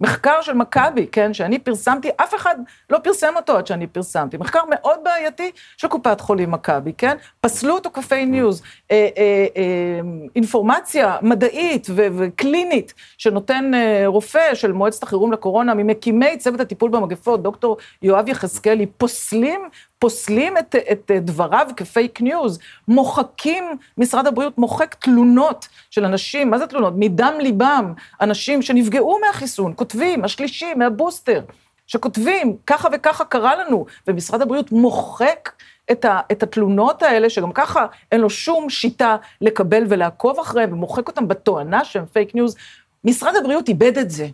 B: מחקר של מכבי, כן, שאני פרסמתי, אף אחד לא פרסם אותו עד שאני פרסמתי. מחקר מאוד בעייתי של קופת חולים מכבי, כן? פסלו אותו כפייק ניוז. אה, אה, אה, אינפורמציה מדעית ו- וקלינית שנותן אה, רופא של מועצת החירום לקורונה, ממקימי צוות הטיפול במגפות, דוקטור יואב יחזקאלי, פוסלים פוסלים את, את דבריו כפייק ניוז, מוחקים, משרד הבריאות מוחק תלונות של אנשים, מה זה תלונות? מדם ליבם, אנשים שנפגעו מהחיסון, כותבים, השלישי, מהבוסטר, שכותבים, ככה וככה קרה לנו, ומשרד הבריאות מוחק את, ה, את התלונות האלה, שגם ככה אין לו שום שיטה לקבל ולעקוב אחריהם, ומוחק אותם בתואנה שהם פייק ניוז. משרד הבריאות איבד את זה.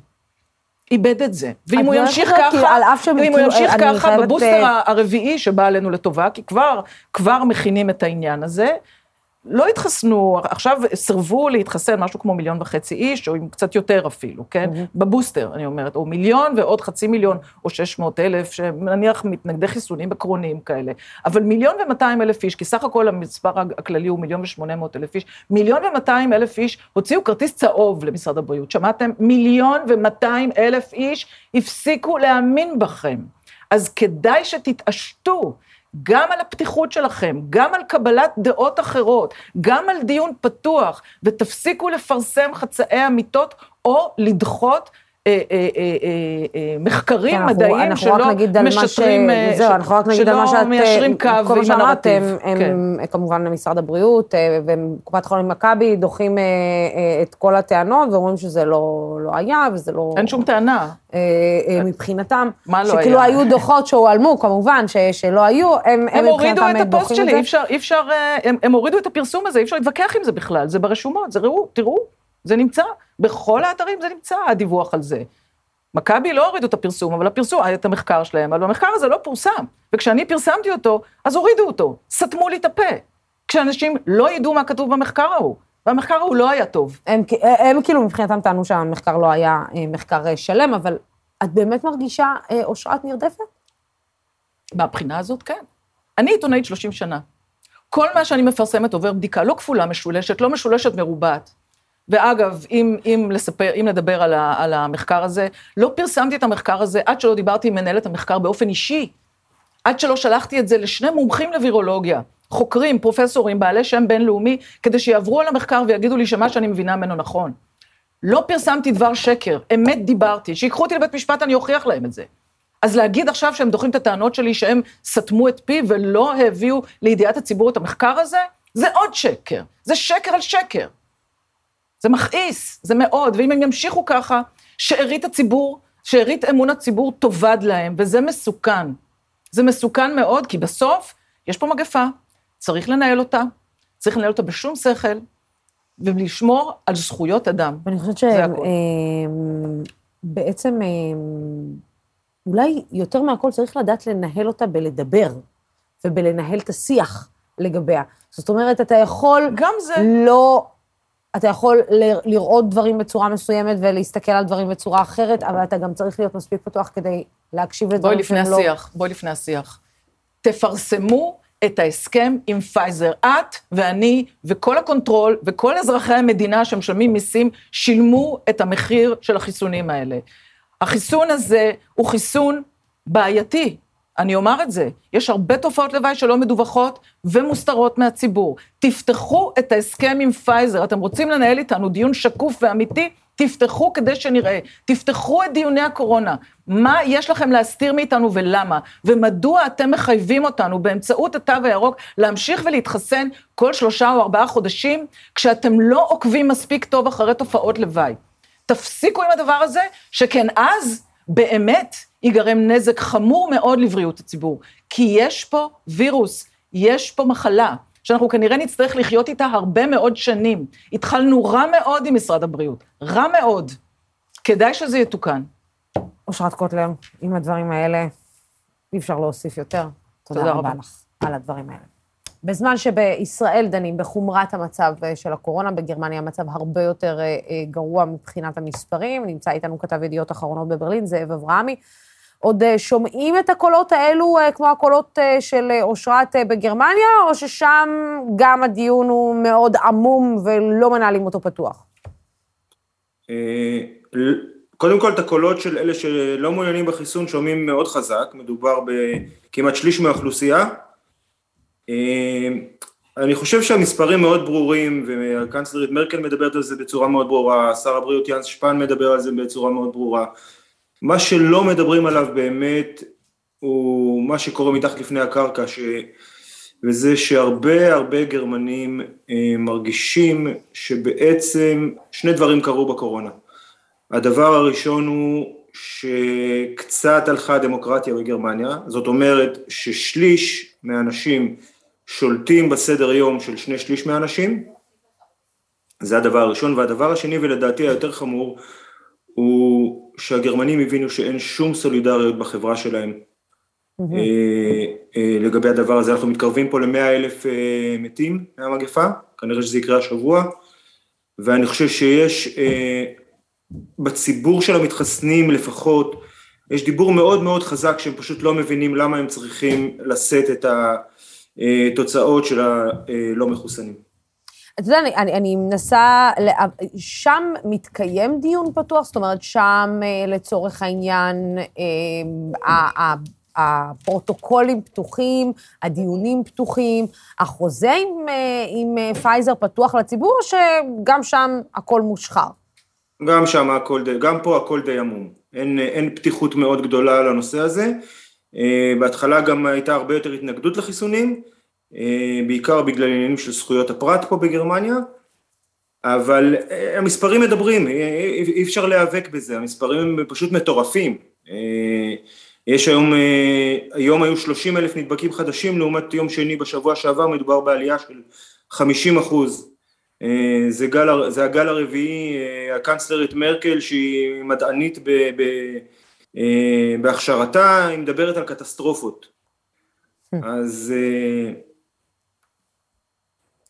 B: איבד את זה. ואם הוא ימשיך ככה, ואם הוא ימשיך ככה בבוסטר הרביעי שבא עלינו לטובה, כי כבר, כבר מכינים את העניין הזה, לא התחסנו, עכשיו סירבו להתחסן משהו כמו מיליון וחצי איש, או עם קצת יותר אפילו, כן? Mm-hmm. בבוסטר, אני אומרת, או מיליון ועוד חצי מיליון, או שש מאות אלף, שנניח מתנגדי חיסונים עקרוניים כאלה. אבל מיליון ומאתיים אלף איש, כי סך הכל המספר הכללי הוא מיליון ושמונה מאות אלף איש, מיליון ומאתיים אלף איש הוציאו כרטיס צהוב למשרד הבריאות. שמעתם? מיליון ומאתיים אלף איש הפסיקו להאמין בכם. אז כדאי שתתעשתו. גם על הפתיחות שלכם, גם על קבלת דעות אחרות, גם על דיון פתוח, ותפסיקו לפרסם חצאי אמיתות או לדחות מחקרים מדעיים שלא משטרים,
A: זהו, אנחנו רק נגיד על מה שאת,
B: מיישרים קו
A: מה שאמרת, הם
B: כן.
A: כמובן למשרד הבריאות וקופת חולים מכבי דוחים את כל הטענות ואומרים שזה לא, לא היה וזה לא...
B: אין שום טענה.
A: מבחינתם.
B: מה לא היה?
A: שכאילו היו דוחות שהועלמו, כמובן, שלא היו, הם מבחינתם דוחים את זה.
B: הם הורידו את הפוסט שלי, אי אפשר, הם הורידו את הפרסום הזה, אי אפשר להתווכח עם זה בכלל, זה ברשומות, זה ראו, תראו, זה נמצא. בכל האתרים זה נמצא, הדיווח על זה. מכבי לא הורידו את הפרסום, אבל הפרסום, את המחקר שלהם, אבל המחקר הזה לא פורסם. וכשאני פרסמתי אותו, אז הורידו אותו, סתמו לי את הפה. כשאנשים לא ידעו מה כתוב במחקר ההוא. והמחקר ההוא לא היה טוב.
A: הם, הם, הם כאילו מבחינתם טענו שהמחקר לא היה אה, מחקר אה, שלם, אבל את באמת מרגישה אה, אושרת נרדפת?
B: מהבחינה הזאת, כן. אני עיתונאית 30 שנה. כל מה שאני מפרסמת עובר בדיקה לא כפולה משולשת, לא משולשת מרובעת. ואגב, אם, אם, לספר, אם לדבר על, ה, על המחקר הזה, לא פרסמתי את המחקר הזה עד שלא דיברתי עם מנהלת המחקר באופן אישי, עד שלא שלחתי את זה לשני מומחים לווירולוגיה, חוקרים, פרופסורים, בעלי שם בינלאומי, כדי שיעברו על המחקר ויגידו לי שמה שאני מבינה ממנו נכון. לא פרסמתי דבר שקר, אמת דיברתי, שיקחו אותי לבית משפט, אני אוכיח להם את זה. אז להגיד עכשיו שהם דוחים את הטענות שלי שהם סתמו את פי ולא הביאו לידיעת הציבור את המחקר הזה, זה עוד שקר. זה שקר על שקר. זה מכעיס, זה מאוד, ואם הם ימשיכו ככה, שארית הציבור, שארית אמון הציבור תאבד להם, וזה מסוכן. זה מסוכן מאוד, כי בסוף יש פה מגפה, צריך לנהל אותה, צריך לנהל אותה בשום שכל, ולשמור על זכויות אדם.
A: ואני חושבת שבעצם, אה, אה, אולי יותר מהכל צריך לדעת לנהל אותה בלדבר, ובלנהל את השיח לגביה. זאת אומרת, אתה יכול...
B: גם זה.
A: לא אתה יכול לראות דברים בצורה מסוימת ולהסתכל על דברים בצורה אחרת, אבל אתה גם צריך להיות מספיק פתוח כדי להקשיב לדברים
B: שהם לא... בואי לפני השיח, בואי לפני השיח. תפרסמו את ההסכם עם פייזר. את ואני וכל הקונטרול וכל אזרחי המדינה שמשלמים מיסים, שילמו את המחיר של החיסונים האלה. החיסון הזה הוא חיסון בעייתי, אני אומר את זה. יש הרבה תופעות לוואי שלא מדווחות ומוסתרות מהציבור. תפתחו את ההסכם עם פייזר, אתם רוצים לנהל איתנו דיון שקוף ואמיתי? תפתחו כדי שנראה, תפתחו את דיוני הקורונה. מה יש לכם להסתיר מאיתנו ולמה? ומדוע אתם מחייבים אותנו באמצעות התו הירוק להמשיך ולהתחסן כל שלושה או ארבעה חודשים, כשאתם לא עוקבים מספיק טוב אחרי תופעות לוואי? תפסיקו עם הדבר הזה, שכן אז באמת ייגרם נזק חמור מאוד לבריאות הציבור. כי יש פה וירוס, יש פה מחלה, שאנחנו כנראה נצטרך לחיות איתה הרבה מאוד שנים. התחלנו רע מאוד עם משרד הבריאות, רע מאוד. כדאי שזה יתוקן.
A: אושרת קוטלר, עם הדברים האלה, אי אפשר להוסיף יותר. תודה, תודה רבה רבה לך על הדברים האלה. בזמן שבישראל דנים בחומרת המצב אה, של הקורונה, בגרמניה המצב הרבה יותר אה, אה, גרוע מבחינת המספרים. נמצא איתנו כתב ידיעות אחרונות בברלין, זאב אברהמי. עוד שומעים את הקולות האלו כמו הקולות של אושרת בגרמניה, או ששם גם הדיון הוא מאוד עמום ולא מנהלים אותו פתוח?
D: קודם כל, את הקולות של אלה שלא מעוניינים בחיסון שומעים מאוד חזק, מדובר בכמעט שליש מהאוכלוסייה. אני חושב שהמספרים מאוד ברורים, והקנצלרית מרקל מדברת על זה בצורה מאוד ברורה, שר הבריאות יאנס שפן מדבר על זה בצורה מאוד ברורה. מה שלא מדברים עליו באמת הוא מה שקורה מתחת לפני הקרקע, ש... וזה שהרבה הרבה גרמנים אה, מרגישים שבעצם שני דברים קרו בקורונה. הדבר הראשון הוא שקצת הלכה הדמוקרטיה בגרמניה, זאת אומרת ששליש מהאנשים שולטים בסדר יום של שני שליש מהאנשים, זה הדבר הראשון, והדבר השני ולדעתי היותר חמור הוא שהגרמנים הבינו שאין שום סולידריות בחברה שלהם mm-hmm. לגבי הדבר הזה, אנחנו מתקרבים פה למאה אלף אה, מתים מהמגפה, כנראה שזה יקרה השבוע, ואני חושב שיש בציבור של המתחסנים לפחות, יש דיבור מאוד מאוד חזק שהם פשוט לא מבינים למה הם צריכים לשאת את התוצאות של הלא מחוסנים.
A: אתה יודע, אני, אני, אני מנסה, שם מתקיים דיון פתוח? זאת אומרת, שם אה, לצורך העניין, אה, הפרוטוקולים פתוחים, הדיונים פתוחים, החוזה עם, אה, עם פייזר פתוח לציבור, או שגם שם הכל מושחר?
D: גם שם הכל די, גם פה הכל די עמום. אין, אין פתיחות מאוד גדולה לנושא הזה. בהתחלה גם הייתה הרבה יותר התנגדות לחיסונים, בעיקר בגלל עניינים של זכויות הפרט פה בגרמניה, אבל אה, המספרים מדברים, אי אפשר להיאבק בזה, המספרים הם פשוט מטורפים. יש היום, היום היו 30 אלף נדבקים חדשים לעומת יום שני בשבוע שעבר, מדובר בעלייה של 50 אחוז. אה, זה, גל, זה הגל הרביעי, אה, הקנצלרית מרקל שהיא מדענית ב, ב, אה, בהכשרתה, היא מדברת על קטסטרופות. אז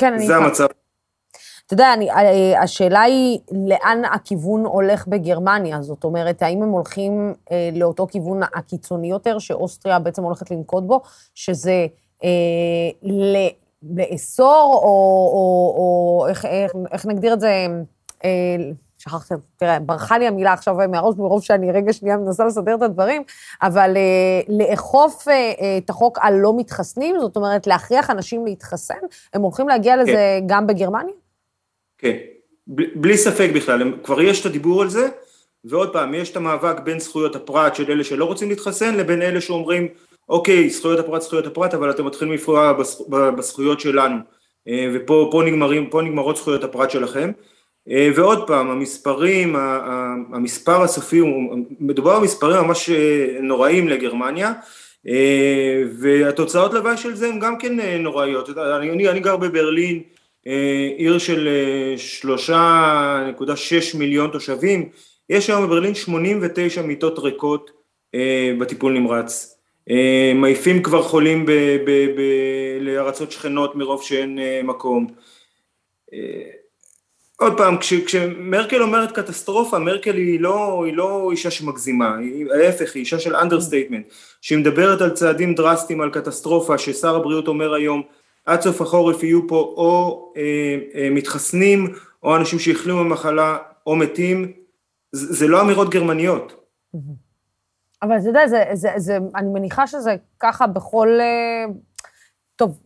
A: כן,
D: זה אני המצב.
A: אתה יודע, אני, השאלה היא לאן הכיוון הולך בגרמניה, זאת אומרת, האם הם הולכים אה, לאותו כיוון הקיצוני יותר, שאוסטריה בעצם הולכת לנקוט בו, שזה אה, לאסור, או, או, או איך, איך, איך נגדיר את זה, אה, שכחתי, תראה, ברחה לי המילה עכשיו מהראש, מרוב שאני רגע שנייה מנסה לסדר את הדברים, אבל אה, לאכוף אה, אה, את החוק על לא מתחסנים, זאת אומרת, להכריח אנשים להתחסן, הם הולכים להגיע לזה כן. גם בגרמניה?
D: כן, בלי, בלי ספק בכלל, כבר יש את הדיבור על זה, ועוד פעם, יש את המאבק בין זכויות הפרט של אלה שלא רוצים להתחסן, לבין אלה שאומרים, אוקיי, זכויות הפרט, זכויות הפרט, אבל אתם מתחילים לפגוע בזכויות שלנו, אה, ופה פה נגמרים, פה נגמרות זכויות הפרט שלכם. אה, ועוד פעם, המספרים, המספר הסופי, מדובר במספרים ממש אה, נוראים לגרמניה, והתוצאות לוואי של זה הן גם כן נוראיות. אני, אני, אני גר בברלין, עיר של שלושה נקודה שש מיליון תושבים, יש היום בברלין 89 מיטות ריקות בטיפול נמרץ. אה, מעיפים כבר חולים ב, ב, ב, לארצות שכנות מרוב שאין אה, מקום. אה, עוד פעם, כש, כשמרקל אומרת קטסטרופה, מרקל היא לא, היא לא אישה שמגזימה, היא, ההפך, היא אישה של understatement, שהיא מדברת על צעדים דרסטיים, על קטסטרופה, ששר הבריאות אומר היום, עד סוף החורף יהיו פה או אה, אה, מתחסנים, או אנשים שהחלימו ממחלה, או מתים, זה, זה לא אמירות גרמניות.
A: אבל אתה יודע, זה, זה, זה, אני מניחה שזה ככה בכל... טוב,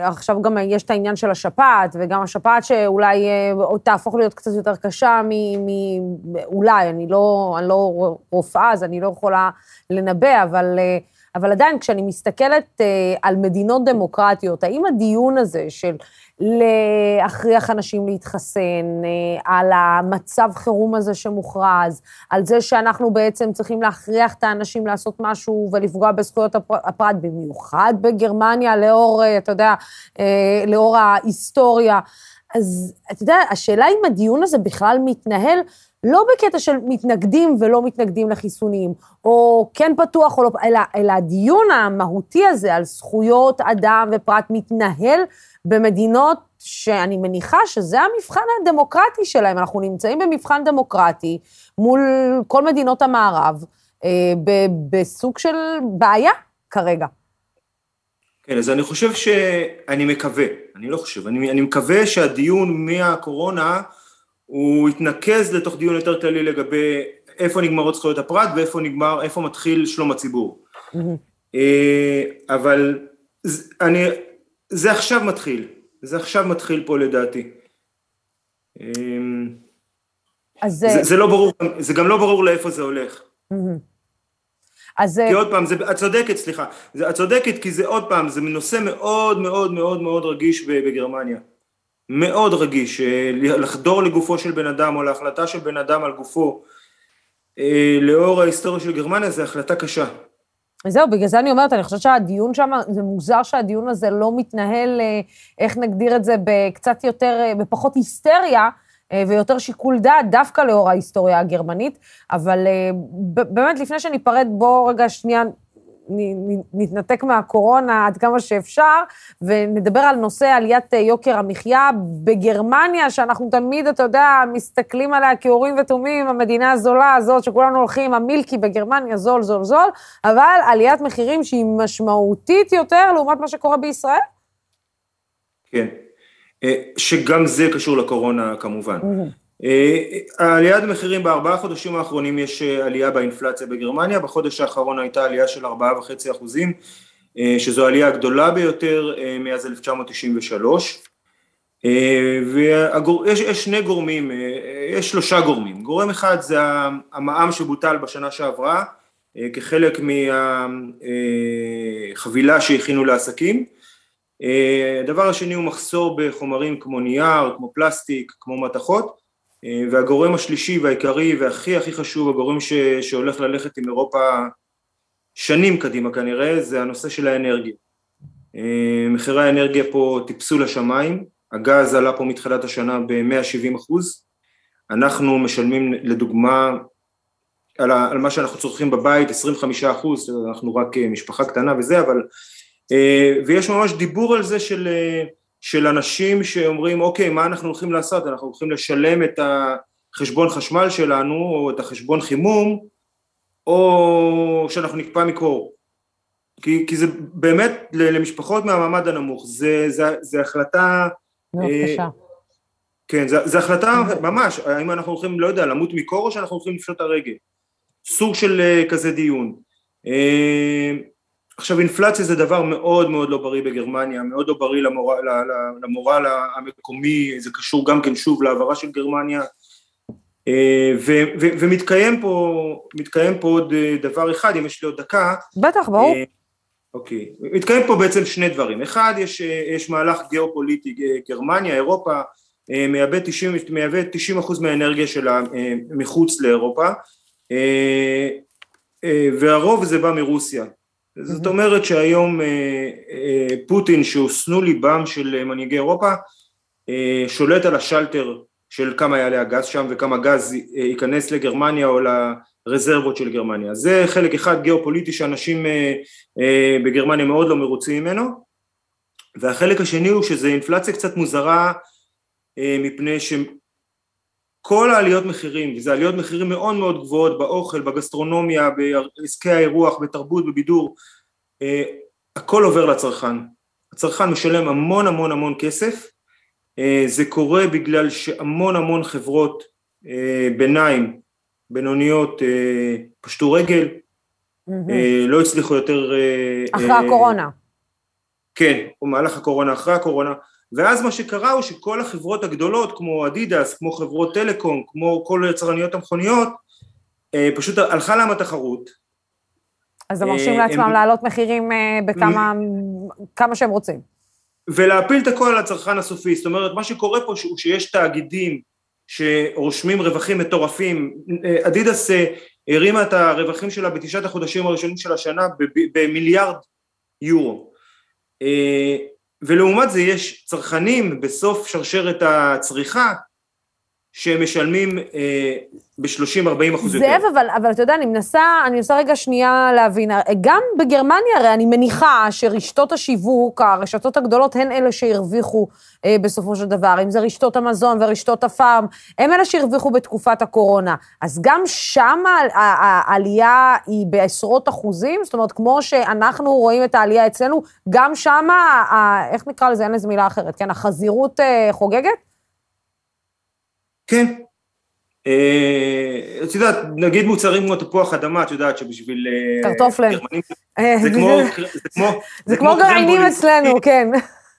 A: עכשיו גם יש את העניין של השפעת, וגם השפעת שאולי אה, תהפוך להיות קצת יותר קשה מ... מ אולי, אני לא, אני לא רופאה, אז אני לא יכולה לנבא, אבל... אה, אבל עדיין, כשאני מסתכלת על מדינות דמוקרטיות, האם הדיון הזה של להכריח אנשים להתחסן, אה, על המצב חירום הזה שמוכרז, על זה שאנחנו בעצם צריכים להכריח את האנשים לעשות משהו ולפגוע בזכויות הפרט, במיוחד בגרמניה, לאור, אה, אתה יודע, אה, לאור ההיסטוריה. אז אתה יודע, השאלה אם הדיון הזה בכלל מתנהל לא בקטע של מתנגדים ולא מתנגדים לחיסונים, או כן פתוח או לא, אלא, אלא הדיון המהותי הזה על זכויות אדם ופרט מתנהל במדינות שאני מניחה שזה המבחן הדמוקרטי שלהם. אנחנו נמצאים במבחן דמוקרטי מול כל מדינות המערב, אה, בסוג של בעיה כרגע.
D: כן, אז אני חושב ש... אני מקווה, אני לא חושב, אני, אני מקווה שהדיון מהקורונה הוא יתנקז לתוך דיון יותר כללי לגבי איפה נגמרות זכויות הפרט ואיפה נגמר, איפה מתחיל שלום הציבור. Mm-hmm. אבל אני, זה עכשיו מתחיל, זה עכשיו מתחיל פה לדעתי. אמ, אז זה, זה לא ברור, זה גם לא ברור לאיפה זה הולך. אז... כי עוד פעם, זה, את צודקת, סליחה, זה, את צודקת כי זה עוד פעם, זה נושא מאוד מאוד מאוד מאוד רגיש בגרמניה. מאוד רגיש, אה, לחדור לגופו של בן אדם או להחלטה של בן אדם על גופו אה, לאור ההיסטוריה של גרמניה זה החלטה קשה.
A: זהו, בגלל זה אני אומרת, אני חושבת שהדיון שם, זה מוזר שהדיון הזה לא מתנהל, אה, איך נגדיר את זה, בקצת יותר, בפחות היסטריה, ויותר שיקול דעת, דווקא לאור ההיסטוריה הגרמנית. אבל באמת, לפני שניפרד, בואו רגע שנייה נתנתק מהקורונה עד כמה שאפשר, ונדבר על נושא עליית יוקר המחיה בגרמניה, שאנחנו תמיד, אתה יודע, מסתכלים עליה כאורים ותומים, המדינה הזולה הזאת, שכולנו הולכים, המילקי בגרמניה, זול, זול, זול, אבל עליית מחירים שהיא משמעותית יותר לעומת מה שקורה בישראל?
D: כן, אה, שגם זה קשור לקורונה כמובן. Mm-hmm. אה, העליית מחירים בארבעה חודשים האחרונים יש אה, עלייה באינפלציה בגרמניה, בחודש האחרון הייתה עלייה של ארבעה וחצי אחוזים, אה, שזו העלייה הגדולה ביותר מאז 1993. ויש שני גורמים, יש שלושה גורמים, גורם אחד זה המע"מ שבוטל בשנה שעברה כחלק מהחבילה שהכינו לעסקים, הדבר השני הוא מחסור בחומרים כמו נייר, כמו פלסטיק, כמו מתכות. אה, והגורם השלישי והעיקרי והכי הכי חשוב, הגורם ש, שהולך ללכת עם אירופה שנים קדימה כנראה, זה הנושא של האנרגיה. אה, מחירי האנרגיה פה טיפסו לשמיים, הגז עלה פה מתחילת השנה ב-170 אחוז, אנחנו משלמים לדוגמה על, על מה שאנחנו צורכים בבית 25 אחוז, אנחנו רק אה, משפחה קטנה וזה, אבל ויש ממש דיבור על זה של של אנשים שאומרים אוקיי מה אנחנו הולכים לעשות? אנחנו הולכים לשלם את החשבון חשמל שלנו או את החשבון חימום או שאנחנו נקפא מקור. כי, כי זה באמת למשפחות מהמעמד הנמוך זה, זה, זה החלטה
A: אה,
D: כן זה החלטה ממש האם אנחנו הולכים לא יודע למות מקור או שאנחנו הולכים לפשוט הרגל. סוג של אה, כזה דיון. אה, עכשיו אינפלציה זה דבר מאוד מאוד לא בריא בגרמניה, מאוד לא בריא למורל, למורל המקומי, זה קשור גם כן שוב להעברה של גרמניה. אה, ו, ו, ומתקיים פה, פה עוד אה, דבר אחד, אם יש לי עוד דקה.
A: בטח, ברור. אה,
D: אוקיי, מתקיים פה בעצם שני דברים, אחד יש, יש מהלך גיאופוליטי, גרמניה, אירופה, מייבא 90, מייבא 90 אחוז מהאנרגיה שלה מחוץ לאירופה. והרוב זה בא מרוסיה, זאת אומרת שהיום אה, אה, פוטין שהוא שנוא ליבם של מנהיגי אירופה אה, שולט על השלטר של כמה יעלה הגז שם וכמה גז ייכנס לגרמניה או לרזרבות של גרמניה. זה חלק אחד גיאופוליטי שאנשים בגרמניה מאוד לא מרוצים ממנו והחלק השני הוא שזה אינפלציה קצת מוזרה מפני כל העליות מחירים, וזה עליות מחירים מאוד מאוד גבוהות באוכל, בגסטרונומיה, בעסקי האירוח, בתרבות, בבידור, אה, הכל עובר לצרכן. הצרכן משלם המון המון המון כסף, אה, זה קורה בגלל שהמון המון חברות אה, ביניים בינוניות אה, פשטו רגל, אה, לא הצליחו יותר... אה,
A: אחרי
D: אה,
A: הקורונה.
D: כן, במהלך הקורונה, אחרי הקורונה, ואז מה שקרה הוא שכל החברות הגדולות, כמו אדידס, כמו חברות טלקום, כמו כל יצרניות המכוניות, אה, פשוט הלכה להם התחרות,
A: אז הם מרשים
D: אה,
A: לעצמם
D: הם-
A: להעלות מחירים אה, בכמה כמה שהם רוצים.
D: ולהפיל את הכל על הצרכן הסופי, זאת אומרת מה שקורה פה הוא שיש תאגידים שרושמים רווחים מטורפים, אה, אדידס אה, הרימה את הרווחים שלה בתשעת החודשים הראשונים של השנה במיליארד יורו, אה, ולעומת זה יש צרכנים בסוף שרשרת הצריכה שהם משלמים אה, ב-30-40 אחוז יותר.
A: זאב, אבל, אבל אתה יודע, אני מנסה, אני מנסה רגע שנייה להבין, גם בגרמניה הרי אני מניחה שרשתות השיווק, הרשתות הגדולות, הן אלה שהרוויחו אה, בסופו של דבר, אם זה רשתות המזון ורשתות הפארם, הם אלה שהרוויחו בתקופת הקורונה. אז גם שם העלייה היא בעשרות אחוזים, זאת אומרת, כמו שאנחנו רואים את העלייה אצלנו, גם שם, ה- איך נקרא לזה, אין לזה מילה אחרת, כן, החזירות אה, חוגגת?
D: כן. אה, את יודעת, נגיד מוצרים כמו תפוח אדמה, את יודעת שבשביל... אה,
A: קרטופלן. אה,
D: זה כמו... זה כמו...
A: זה כמו גרעינים. אצלנו, כן.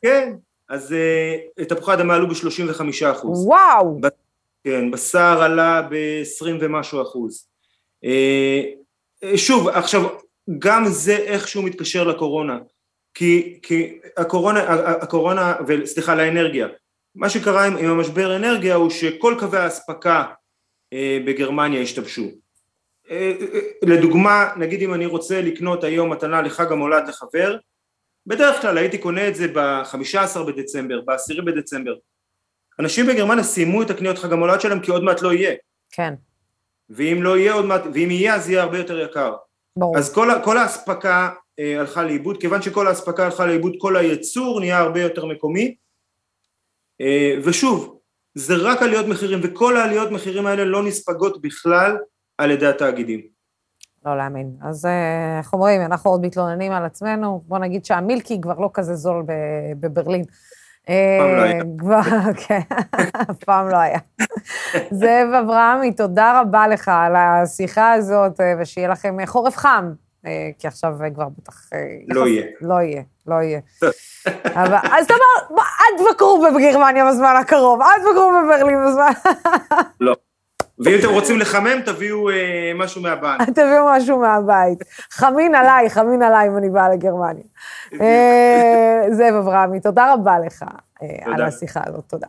D: כן, אז תפוחי אדמה עלו ב-35 אחוז.
A: וואו.
D: כן, בשר עלה ב-20 ומשהו אחוז. שוב, עכשיו, גם זה איכשהו מתקשר לקורונה. כי, כי הקורונה, הקורונה, וסליחה, לאנרגיה. מה שקרה עם, עם המשבר אנרגיה הוא שכל קווי האספקה בגרמניה השתבשו. אה, אה, לדוגמה, נגיד אם אני רוצה לקנות היום מתנה לחג המולד לחבר, בדרך כלל הייתי קונה את זה ב-15 בדצמבר, ב-10 בדצמבר. אנשים בגרמניה סיימו את הקניות חג המולד שלהם כי עוד מעט לא יהיה.
A: כן,
D: ואם לא יהיה עוד מעט, ואם יהיה אז יהיה הרבה יותר יקר.
A: ברור.
D: אז כל, כל האספקה אה, הלכה לאיבוד, כיוון שכל האספקה הלכה לאיבוד, כל הייצור נהיה הרבה יותר מקומי. אה, ושוב, זה רק עליות מחירים, וכל העליות מחירים האלה לא נספגות בכלל על ידי התאגידים.
A: לא להאמין. אז אה, איך אומרים, אנחנו עוד מתלוננים על עצמנו, בוא נגיד שהמילקי כבר לא כזה זול בברלין.
D: פעם לא
A: אה,
D: היה.
A: כבר, כן, אף פעם לא היה. [LAUGHS] [LAUGHS] [LAUGHS] זאב אברהמי, תודה רבה לך על השיחה הזאת, אה, ושיהיה לכם אה, חורף חם, אה, כי עכשיו אה, כבר בטח... אה,
D: לא יהיה.
A: לא יהיה, לא יהיה. אבל, אז אתה אומר, אל תבקרו בגרמניה בזמן הקרוב, אל תבקרו בברלין בזמן... [LAUGHS]
D: לא. ואם אתם רוצים לחמם, תביאו אה, משהו מהבנק. [LAUGHS]
A: תביאו משהו מהבית. חמין עליי, חמין עליי אם אני באה לגרמניה. אה, זאב אברהמי, תודה רבה לך אה,
D: תודה.
A: על השיחה הזאת, תודה.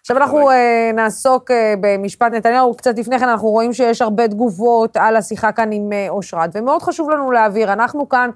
A: עכשיו אנחנו אה, נעסוק אה, במשפט נתניהו, קצת לפני כן אנחנו רואים שיש הרבה תגובות על השיחה כאן עם אה, אושרת, ומאוד חשוב לנו להעביר, אנחנו כאן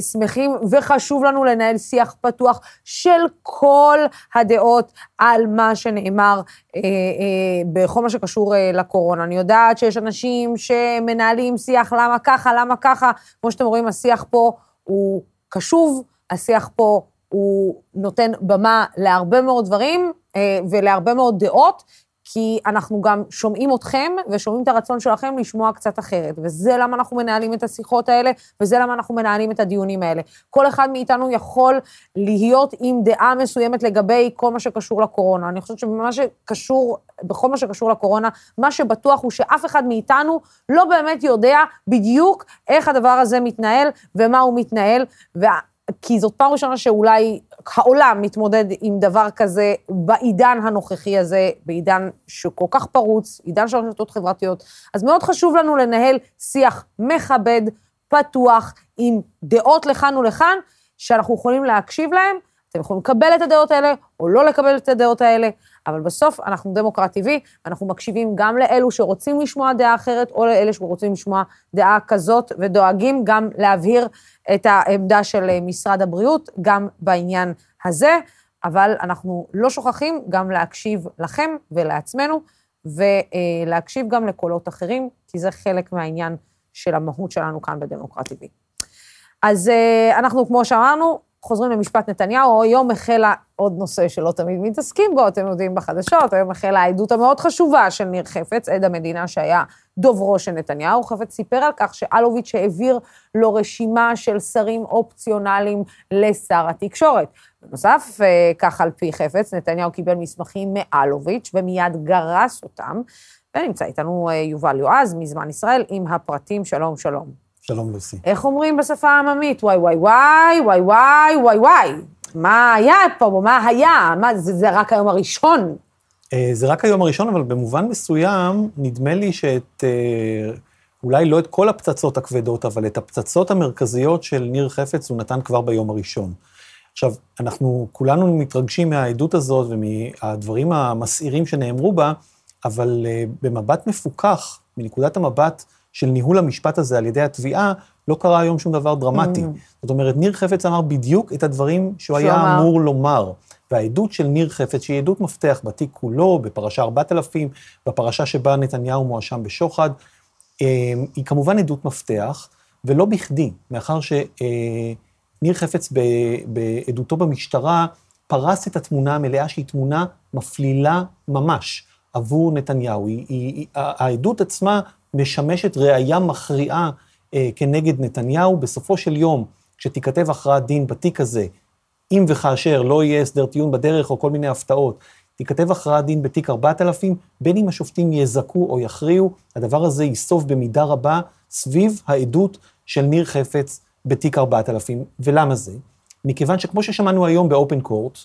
A: שמחים וחשוב לנו לנהל שיח פתוח של כל הדעות על מה שנאמר אה, אה, בכל מה שקשור אה, לקורונה. אני יודעת שיש אנשים שמנהלים שיח למה ככה, למה ככה, כמו שאתם רואים, השיח פה הוא קשוב, השיח פה הוא נותן במה להרבה מאוד דברים אה, ולהרבה מאוד דעות, כי אנחנו גם שומעים אתכם ושומעים את הרצון שלכם לשמוע קצת אחרת. וזה למה אנחנו מנהלים את השיחות האלה, וזה למה אנחנו מנהלים את הדיונים האלה. כל אחד מאיתנו יכול להיות עם דעה מסוימת לגבי כל מה שקשור לקורונה. אני חושבת שבמה שקשור, בכל מה שקשור לקורונה, מה שבטוח הוא שאף אחד מאיתנו לא באמת יודע בדיוק איך הדבר הזה מתנהל ומה הוא מתנהל, וה... כי זאת פעם ראשונה שאולי העולם מתמודד עם דבר כזה בעידן הנוכחי הזה, בעידן שכל כך פרוץ, עידן של רשתות חברתיות. אז מאוד חשוב לנו לנהל שיח מכבד, פתוח, עם דעות לכאן ולכאן, שאנחנו יכולים להקשיב להם. אתם יכולים לקבל את הדעות האלה או לא לקבל את הדעות האלה, אבל בסוף אנחנו דמוקרט טבעי, ואנחנו מקשיבים גם לאלו שרוצים לשמוע דעה אחרת, או לאלה שרוצים לשמוע דעה כזאת, ודואגים גם להבהיר את העמדה של אה, משרד הבריאות, גם בעניין הזה, אבל אנחנו לא שוכחים גם להקשיב לכם ולעצמנו, ולהקשיב גם לקולות אחרים, כי זה חלק מהעניין של המהות שלנו כאן בדמוקרט טבעי. אז אה, אנחנו, כמו שאמרנו, חוזרים למשפט נתניהו, היום החלה עוד נושא שלא תמיד מתעסקים בו, אתם יודעים בחדשות, היום החלה העדות המאוד חשובה של ניר חפץ, עד המדינה שהיה דוברו של נתניהו. חפץ סיפר על כך שאלוביץ' העביר לו רשימה של שרים אופציונליים לשר התקשורת. בנוסף, אה, כך על פי חפץ, נתניהו קיבל מסמכים מאלוביץ' ומיד גרס אותם. ונמצא איתנו אה, יובל יועז מזמן ישראל עם הפרטים. שלום, שלום.
E: שלום, לוסי.
A: איך אומרים בשפה העממית? וואי, וואי, וואי, וואי, וואי, וואי, וואי. מה היה פה? מה היה? מה, זה, זה רק היום הראשון.
E: אה, זה רק היום הראשון, אבל במובן מסוים, נדמה לי שאת, אה, אולי לא את כל הפצצות הכבדות, אבל את הפצצות המרכזיות של ניר חפץ הוא נתן כבר ביום הראשון. עכשיו, אנחנו כולנו מתרגשים מהעדות הזאת ומהדברים המסעירים שנאמרו בה, אבל uh, במבט מפוכח, מנקודת המבט של ניהול המשפט הזה על ידי התביעה, לא קרה היום שום דבר דרמטי. Mm. זאת אומרת, ניר חפץ אמר בדיוק את הדברים שהוא היה אמר. אמור לומר. והעדות של ניר חפץ, שהיא עדות מפתח בתיק כולו, בפרשה 4000, בפרשה שבה נתניהו מואשם בשוחד, אה, היא כמובן עדות מפתח, ולא בכדי, מאחר שניר אה, חפץ בעדותו במשטרה פרס את התמונה המלאה, שהיא תמונה מפלילה ממש. עבור נתניהו. היא, היא, העדות עצמה משמשת ראייה מכריעה אה, כנגד נתניהו. בסופו של יום, כשתיכתב הכרעת דין בתיק הזה, אם וכאשר לא יהיה הסדר טיעון בדרך או כל מיני הפתעות, תיכתב הכרעת דין בתיק 4000, בין אם השופטים יזכו או יכריעו, הדבר הזה ייסוף במידה רבה סביב העדות של ניר חפץ בתיק 4000. ולמה זה? מכיוון שכמו ששמענו היום באופן קורט,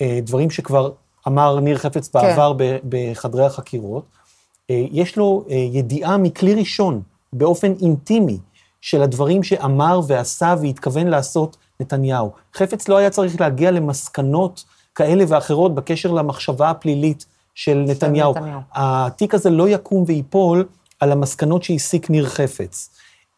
E: אה, דברים שכבר אמר ניר חפץ כן. בעבר כן. בחדרי החקירות, יש לו אה, ידיעה מכלי ראשון, באופן אינטימי, של הדברים שאמר ועשה והתכוון לעשות נתניהו. חפץ לא היה צריך להגיע למסקנות כאלה ואחרות בקשר למחשבה הפלילית של נתניהו. נתניהו. התיק הזה לא יקום וייפול על המסקנות שהסיק ניר חפץ,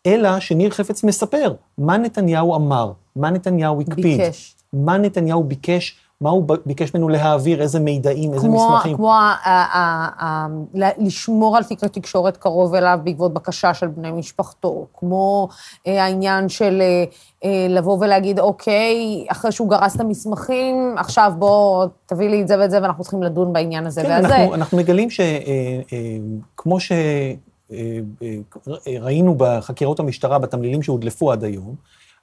E: אלא שניר חפץ מספר מה נתניהו אמר, מה נתניהו הקפיד. ביקש. מה נתניהו ביקש מה הוא ביקש ממנו להעביר, איזה מידעים, איזה כמו, מסמכים.
A: כמו ה, ה, ה, ה, לשמור על תיק התקשורת קרוב אליו בעקבות בקשה של בני משפחתו, כמו אה, העניין של אה, אה, לבוא ולהגיד, אוקיי, אחרי שהוא גרס את המסמכים, עכשיו בוא תביא לי את זה ואת זה, ואנחנו צריכים לדון בעניין הזה
E: כן,
A: והזה.
E: אנחנו, אנחנו מגלים שכמו שראינו בחקירות המשטרה, בתמלילים שהודלפו עד היום,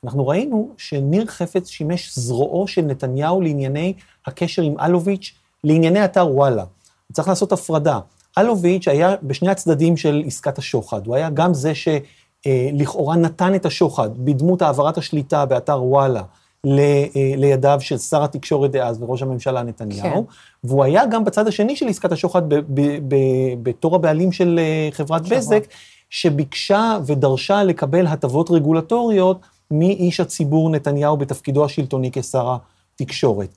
E: אנחנו ראינו שניר חפץ שימש זרועו של נתניהו לענייני הקשר עם אלוביץ', לענייני אתר וואלה. צריך לעשות הפרדה. אלוביץ' היה בשני הצדדים של עסקת השוחד. הוא היה גם זה שלכאורה נתן את השוחד בדמות העברת השליטה באתר וואלה. אה, לידיו של שר התקשורת דאז וראש הממשלה נתניהו, כן. והוא היה גם בצד השני של עסקת השוחד בתור הבעלים של אה, חברת בזק, שביקשה ודרשה לקבל הטבות רגולטוריות מאיש הציבור נתניהו בתפקידו השלטוני כשר התקשורת.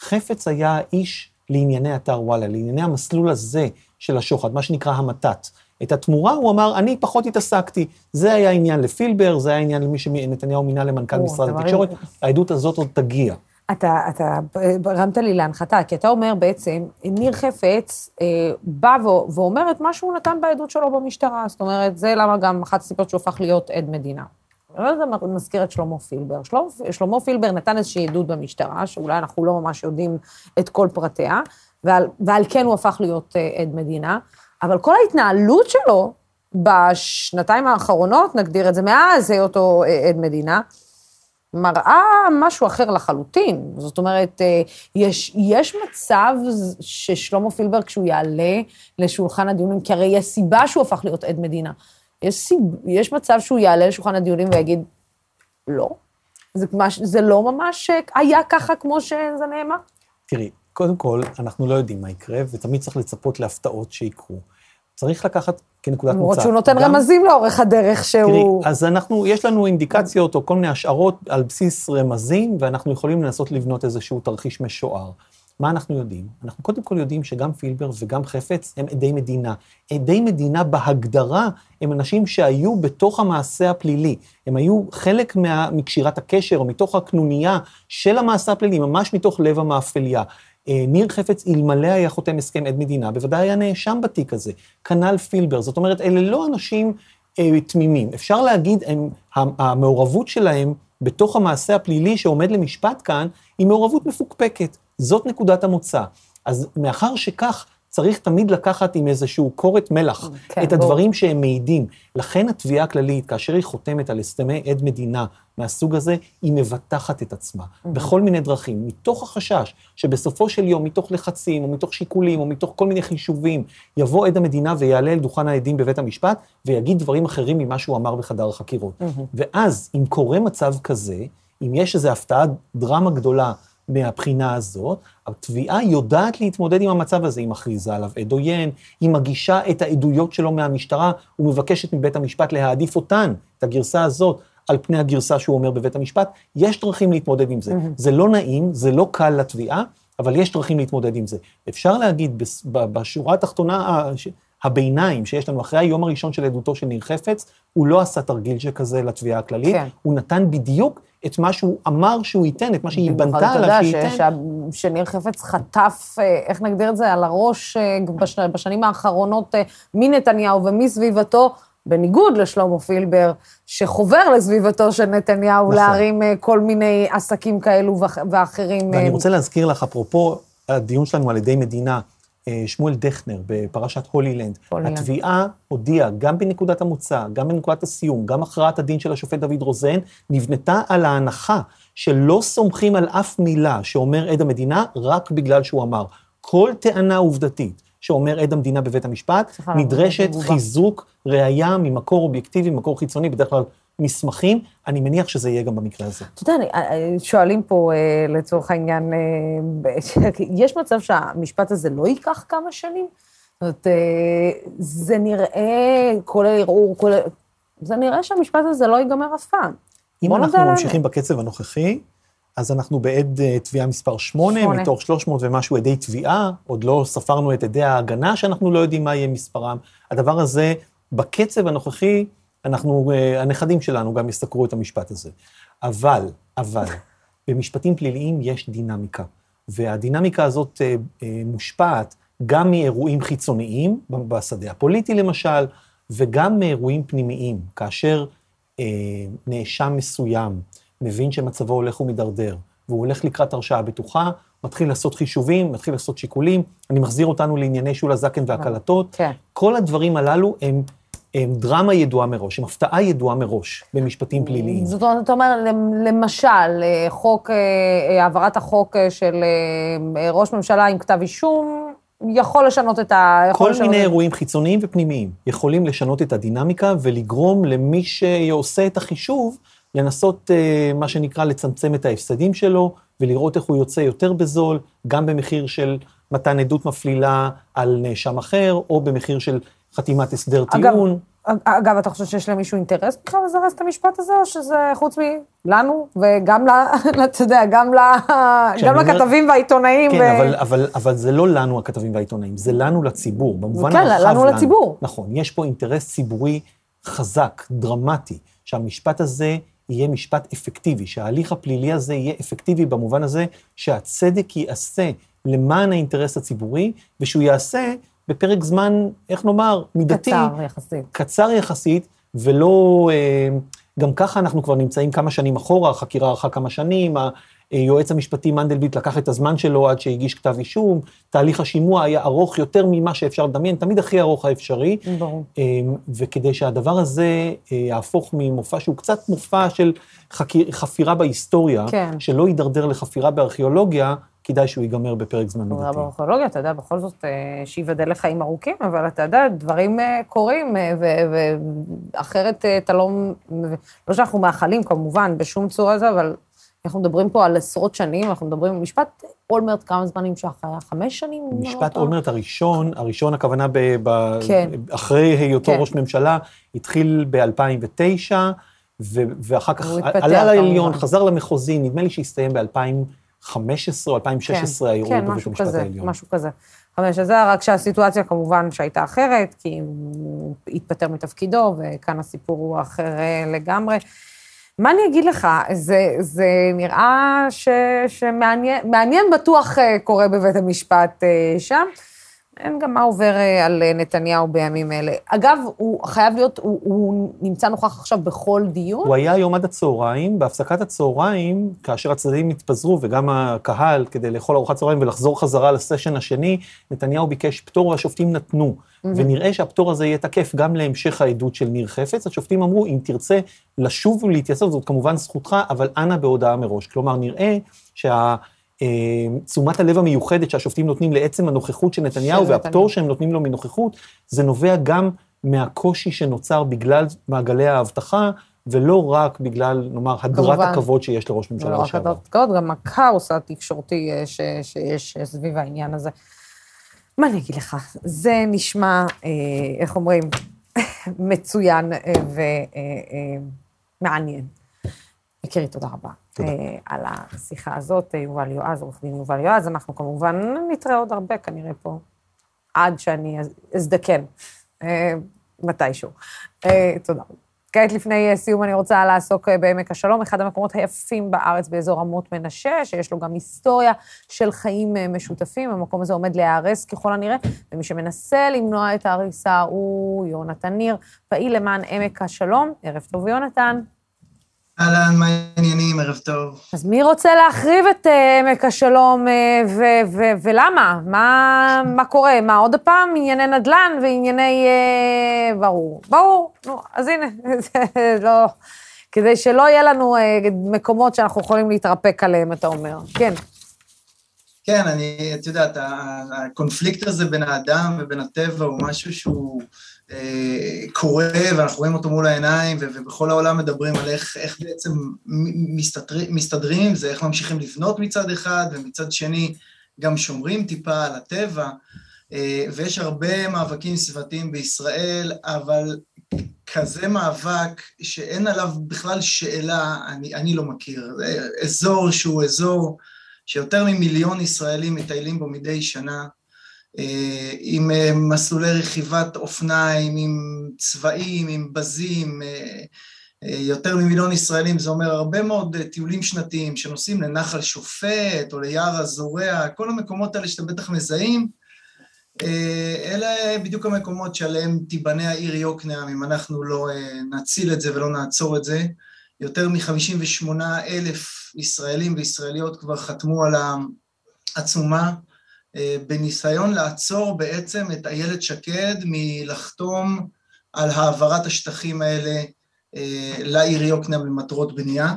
E: חפץ היה איש לענייני אתר וואלה, לענייני המסלול הזה של השוחד, מה שנקרא המתת. את התמורה הוא אמר, אני פחות התעסקתי. זה היה עניין לפילבר, זה היה עניין למי שנתניהו מינה למנכ"ל משרד התקשורת, העדות הזאת עוד תגיע.
A: אתה, אתה הרמת לי להנחתה, כי אתה אומר בעצם, ניר חפץ אה, בא ואומר את מה שהוא נתן בעדות שלו במשטרה. זאת אומרת, זה למה גם אחת הסיבות שהוא הפך להיות עד מדינה. יודעת אם נזכיר את שלמה פילבר. שלמה, שלמה פילבר נתן איזושהי עדות במשטרה, שאולי אנחנו לא ממש יודעים את כל פרטיה, ועל, ועל כן הוא הפך להיות uh, עד מדינה, אבל כל ההתנהלות שלו בשנתיים האחרונות, נגדיר את זה, מאז היותו uh, עד מדינה, מראה משהו אחר לחלוטין. זאת אומרת, uh, יש, יש מצב ששלמה פילבר, כשהוא יעלה לשולחן הדיונים, כי הרי יש סיבה שהוא הפך להיות עד מדינה. יש, סיב, יש מצב שהוא יעלה לשולחן הדיונים ויגיד, לא. זה, ממש, זה לא ממש היה ככה כמו שזה נאמר?
E: תראי, קודם כל, אנחנו לא יודעים מה יקרה, ותמיד צריך לצפות להפתעות שיקרו. צריך לקחת כנקודת מוצא.
A: למרות שהוא נותן גם... רמזים לאורך הדרך שהוא...
E: תראי, אז אנחנו, יש לנו אינדיקציות או כל מיני השערות על בסיס רמזים, ואנחנו יכולים לנסות לבנות איזשהו תרחיש משוער. מה אנחנו יודעים? אנחנו קודם כל יודעים שגם פילבר וגם חפץ הם עדי מדינה. עדי מדינה בהגדרה הם אנשים שהיו בתוך המעשה הפלילי. הם היו חלק מה, מקשירת הקשר או מתוך הקנוניה של המעשה הפלילי, ממש מתוך לב המאפליה. אה, ניר חפץ, אלמלא היה חותם הסכם עד מדינה, בוודאי היה נאשם בתיק הזה. כנ"ל פילבר. זאת אומרת, אלה לא אנשים אה, תמימים. אפשר להגיד, הם, המעורבות שלהם בתוך המעשה הפלילי שעומד למשפט כאן, היא מעורבות מפוקפקת. זאת נקודת המוצא. אז מאחר שכך, צריך תמיד לקחת עם איזשהו קורת מלח
A: כן,
E: את הדברים שהם מעידים. לכן התביעה הכללית, כאשר היא חותמת על הסכמי עד מדינה מהסוג הזה, היא מבטחת את עצמה בכל מיני דרכים, מתוך החשש שבסופו של יום, מתוך לחצים, או מתוך שיקולים, או מתוך כל מיני חישובים, יבוא עד המדינה ויעלה אל דוכן העדים בבית המשפט, ויגיד דברים אחרים ממה שהוא אמר בחדר החקירות. ואז, אם קורה מצב כזה, אם יש איזו הפתעה, דרמה גדולה מהבחינה הזאת, התביעה יודעת להתמודד עם המצב הזה, היא מכריזה עליו עד עוין, היא מגישה את העדויות שלו מהמשטרה ומבקשת מבית המשפט להעדיף אותן, את הגרסה הזאת, על פני הגרסה שהוא אומר בבית המשפט. יש דרכים להתמודד עם זה. זה לא נעים, זה לא קל לתביעה, אבל יש דרכים להתמודד עם זה. אפשר להגיד בס- ב- בשורה התחתונה, ה- ש- הביניים שיש לנו אחרי היום הראשון של עדותו של ניר חפץ, הוא לא עשה תרגיל שכזה לתביעה הכללית,
A: כן.
E: הוא נתן בדיוק את מה שהוא אמר שהוא ייתן, את מה שהיא בנתה עליו
A: יודע
E: שייתן.
A: ש- שניר חפץ חטף, אה, איך נגדיר את זה, על הראש אה, בש- בשנים האחרונות אה, מנתניהו ומסביבתו, בניגוד לשלמה פילבר, שחובר לסביבתו של נתניהו
E: נכון.
A: להרים כל מיני עסקים כאלו ואח- ואחרים.
E: ואני רוצה להזכיר לך, אפרופו הדיון שלנו על ידי מדינה, שמואל דכנר בפרשת הולילנד. התביעה הודיעה, גם בנקודת המוצא, גם בנקודת הסיום, גם הכרעת הדין של השופט דוד רוזן, נבנתה על ההנחה שלא סומכים על אף מילה שאומר עד המדינה, רק בגלל שהוא אמר. כל טענה עובדתית שאומר עד המדינה בבית המשפט, נדרשת. חיזוק ראייה ממקור אובייקטיבי, ממקור חיצוני, בדרך כלל מסמכים. אני מניח שזה יהיה גם במקרה הזה.
A: אתה יודע, אני- אה, שואלים פה אה, לצורך העניין, אה, [LAUGHS] יש מצב שהמשפט הזה לא ייקח כמה שנים? זאת אומרת, אה, זה נראה, כולל ערעור, כולל... זה נראה שהמשפט הזה לא ייגמר אף פעם.
E: אם אנחנו. ממשיכים בקצב הנוכחי, אז אנחנו בעד אה, תביעה מספר 8,
A: שמונה.
E: מתוך 300 ומשהו עדי תביעה, עוד לא ספרנו את עדי ההגנה, שאנחנו לא יודעים מה יהיה מספרם. הדבר הזה, בקצב הנוכחי, אנחנו, אה, הנכדים שלנו גם יסקרו את המשפט הזה. אבל, אבל, [LAUGHS] במשפטים פליליים יש דינמיקה, והדינמיקה הזאת אה, אה, מושפעת גם מאירועים חיצוניים, בשדה הפוליטי למשל, וגם מאירועים פנימיים, כאשר אה, נאשם מסוים מבין שמצבו הולך ומידרדר, והוא הולך לקראת הרשעה בטוחה, מתחיל לעשות חישובים, מתחיל לעשות שיקולים, אני מחזיר אותנו לענייני שולה זקן והקלטות.
A: כן.
E: כל הדברים הללו הם, הם דרמה ידועה מראש, הם הפתעה ידועה מראש במשפטים פליליים.
A: זאת אומרת, אתה אומר, למ- למשל, אה, חוק, אה, אה, העברת החוק של ראש ממשלה עם כתב אישום, יכול לשנות את ה...
E: כל
A: לשנות
E: מיני אירועים חיצוניים ופנימיים יכולים לשנות את הדינמיקה ולגרום למי שעושה את החישוב, לנסות, מה שנקרא, לצמצם את ההפסדים שלו, ולראות איך הוא יוצא יותר בזול, גם במחיר של מתן עדות מפלילה על נאשם אחר, או במחיר של חתימת הסדר
A: אגב,
E: טיעון.
A: אגב, אתה חושב שיש למישהו אינטרס בכלל לזרז את המשפט הזה, או שזה חוץ מלנו, וגם ל... [LAUGHS] אתה יודע, גם, ל... גם
E: אומר-
A: לכתבים והעיתונאים?
E: כן,
A: ו...
E: אבל, אבל, אבל זה לא לנו, הכתבים והעיתונאים, זה לנו לציבור, במובן
A: כן,
E: הרחב
A: לנו לציבור.
E: נכון, יש פה אינטרס ציבורי חזק, דרמטי, שהמשפט הזה יהיה משפט אפקטיבי, שההליך הפלילי הזה יהיה אפקטיבי במובן הזה שהצדק ייעשה למען האינטרס הציבורי, ושהוא ייעשה בפרק זמן, איך נאמר, מידתי,
A: קצר יחסית.
E: קצר יחסית, ולא... אה, גם ככה אנחנו כבר נמצאים כמה שנים אחורה, החקירה ארכה כמה שנים, היועץ המשפטי מנדלבליט לקח את הזמן שלו עד שהגיש כתב אישום, תהליך השימוע היה ארוך יותר ממה שאפשר לדמיין, תמיד הכי ארוך האפשרי.
A: ברור.
E: אה, וכדי שהדבר הזה אה, יהפוך ממופע שהוא קצת מופע של חקיר, חפירה בהיסטוריה,
A: כן.
E: שלא יידרדר לחפירה בארכיאולוגיה, כדאי שהוא ייגמר בפרק זמן
A: תודה
E: מידתי.
A: בארכיאולוגיה, אתה יודע, בכל זאת, אה, שייבדל לחיים ארוכים, אבל אתה יודע, דברים אה, קורים, אה, ואחרת אתה לא... לא שאנחנו מאחלים, כמובן, בשום צורה זה, אבל אנחנו מדברים פה על עשרות שנים, אנחנו מדברים, משפט אולמרט, כמה זמן נמשך? היה חמש שנים? אני לא
E: משפט
A: טועה?
E: אולמרט הראשון, הראשון הכוונה ב, ב,
A: כן.
E: אחרי היותו
A: כן.
E: ראש ממשלה, התחיל ב-2009, ו, ואחר כך עלה לעליון. חזר למחוזי, נדמה לי שהסתיים ב-2015 או 2016
A: כן,
E: הערעור
A: כן,
E: בבית
A: משהו
E: המשפט
A: כזה,
E: העליון.
A: משהו כזה. חמש, אז זה רק שהסיטואציה כמובן שהייתה אחרת, כי הוא התפטר מתפקידו, וכאן הסיפור הוא אחר אה, לגמרי. מה אני אגיד לך, זה, זה נראה ש, שמעניין מעניין בטוח אה, קורה בבית המשפט אה, שם. אין גם מה עובר אה, על אה, נתניהו בימים אלה. אגב, הוא חייב להיות, הוא, הוא נמצא נוכח עכשיו בכל דיון?
E: הוא היה היום עד הצהריים, בהפסקת הצהריים, כאשר הצדדים התפזרו, וגם הקהל, כדי לאכול ארוחת צהריים ולחזור חזרה לסשן השני, נתניהו ביקש פטור והשופטים נתנו. Mm-hmm. ונראה שהפטור הזה יהיה תקף גם להמשך העדות של ניר חפץ. השופטים אמרו, אם תרצה לשוב ולהתייצב, זאת כמובן זכותך, אבל אנא בהודעה מראש. כלומר, נראה שה... אה, תשומת הלב המיוחדת שהשופטים נותנים לעצם הנוכחות של נתניהו, והפטור שהם נותנים לו מנוכחות, זה נובע גם מהקושי שנוצר בגלל מעגלי האבטחה, ולא רק בגלל, נאמר, הדרת הכבוד שיש לראש ממשלה
A: לשעבר. לא רק הדרת הכבוד, גם הכאוס התקשורתי אה, ש, שיש סביב העניין הזה. מה אני אגיד לך? זה נשמע, אה, איך אומרים, [LAUGHS] מצוין ומעניין. יקירי, תודה רבה. תודה. אה, על השיחה הזאת, אה, יובל יועז, עורך דין יובל יועז. אנחנו כמובן נתראה עוד הרבה כנראה פה, עד שאני אזדקן, אה, מתישהו. תודה. כעת לפני סיום אני רוצה לעסוק בעמק השלום, אחד המקומות היפים בארץ באזור רמות מנשה, שיש לו גם היסטוריה של חיים משותפים. המקום הזה עומד להיהרס ככל הנראה, ומי שמנסה למנוע את ההריסה הוא יונתן ניר, פעיל למען עמק השלום. ערב טוב, יונתן.
F: אהלן, מה העניינים? ערב טוב.
A: אז מי רוצה להחריב את אה, עמק השלום אה, ולמה? מה, מה קורה? מה, עוד פעם ענייני נדל"ן וענייני... אה, ברור, ברור. נו, אז הנה, [LAUGHS] זה לא... כדי שלא יהיה לנו מקומות שאנחנו יכולים להתרפק עליהם, אתה אומר. כן.
F: כן, אני, את יודעת, הקונפליקט הזה בין האדם ובין הטבע הוא משהו שהוא... קורה ואנחנו רואים אותו מול העיניים ובכל העולם מדברים על איך, איך בעצם מסתדרים, מסתדרים זה, איך ממשיכים לבנות מצד אחד ומצד שני גם שומרים טיפה על הטבע אה, ויש הרבה מאבקים סביבתיים בישראל, אבל כזה מאבק שאין עליו בכלל שאלה, אני, אני לא מכיר. זה אזור שהוא אזור שיותר ממיליון ישראלים מטיילים בו מדי שנה, אה, עם אה, מסלולי רכיבת אופניים, עם צבעים, עם בזים, אה, יותר ממיליון ישראלים, זה אומר הרבה מאוד טיולים שנתיים שנוסעים לנחל שופט או ליער הזורע, כל המקומות האלה שאתם בטח מזהים, אלה בדיוק המקומות שעליהם תיבנה העיר יוקנעם אם אנחנו לא נציל את זה ולא נעצור את זה. יותר מ-58 אלף ישראלים וישראליות כבר חתמו על העצומה. אה, בניסיון לעצור בעצם את איילת שקד מלחתום על העברת השטחים האלה אה, לעיר יוקנעם למטרות בנייה.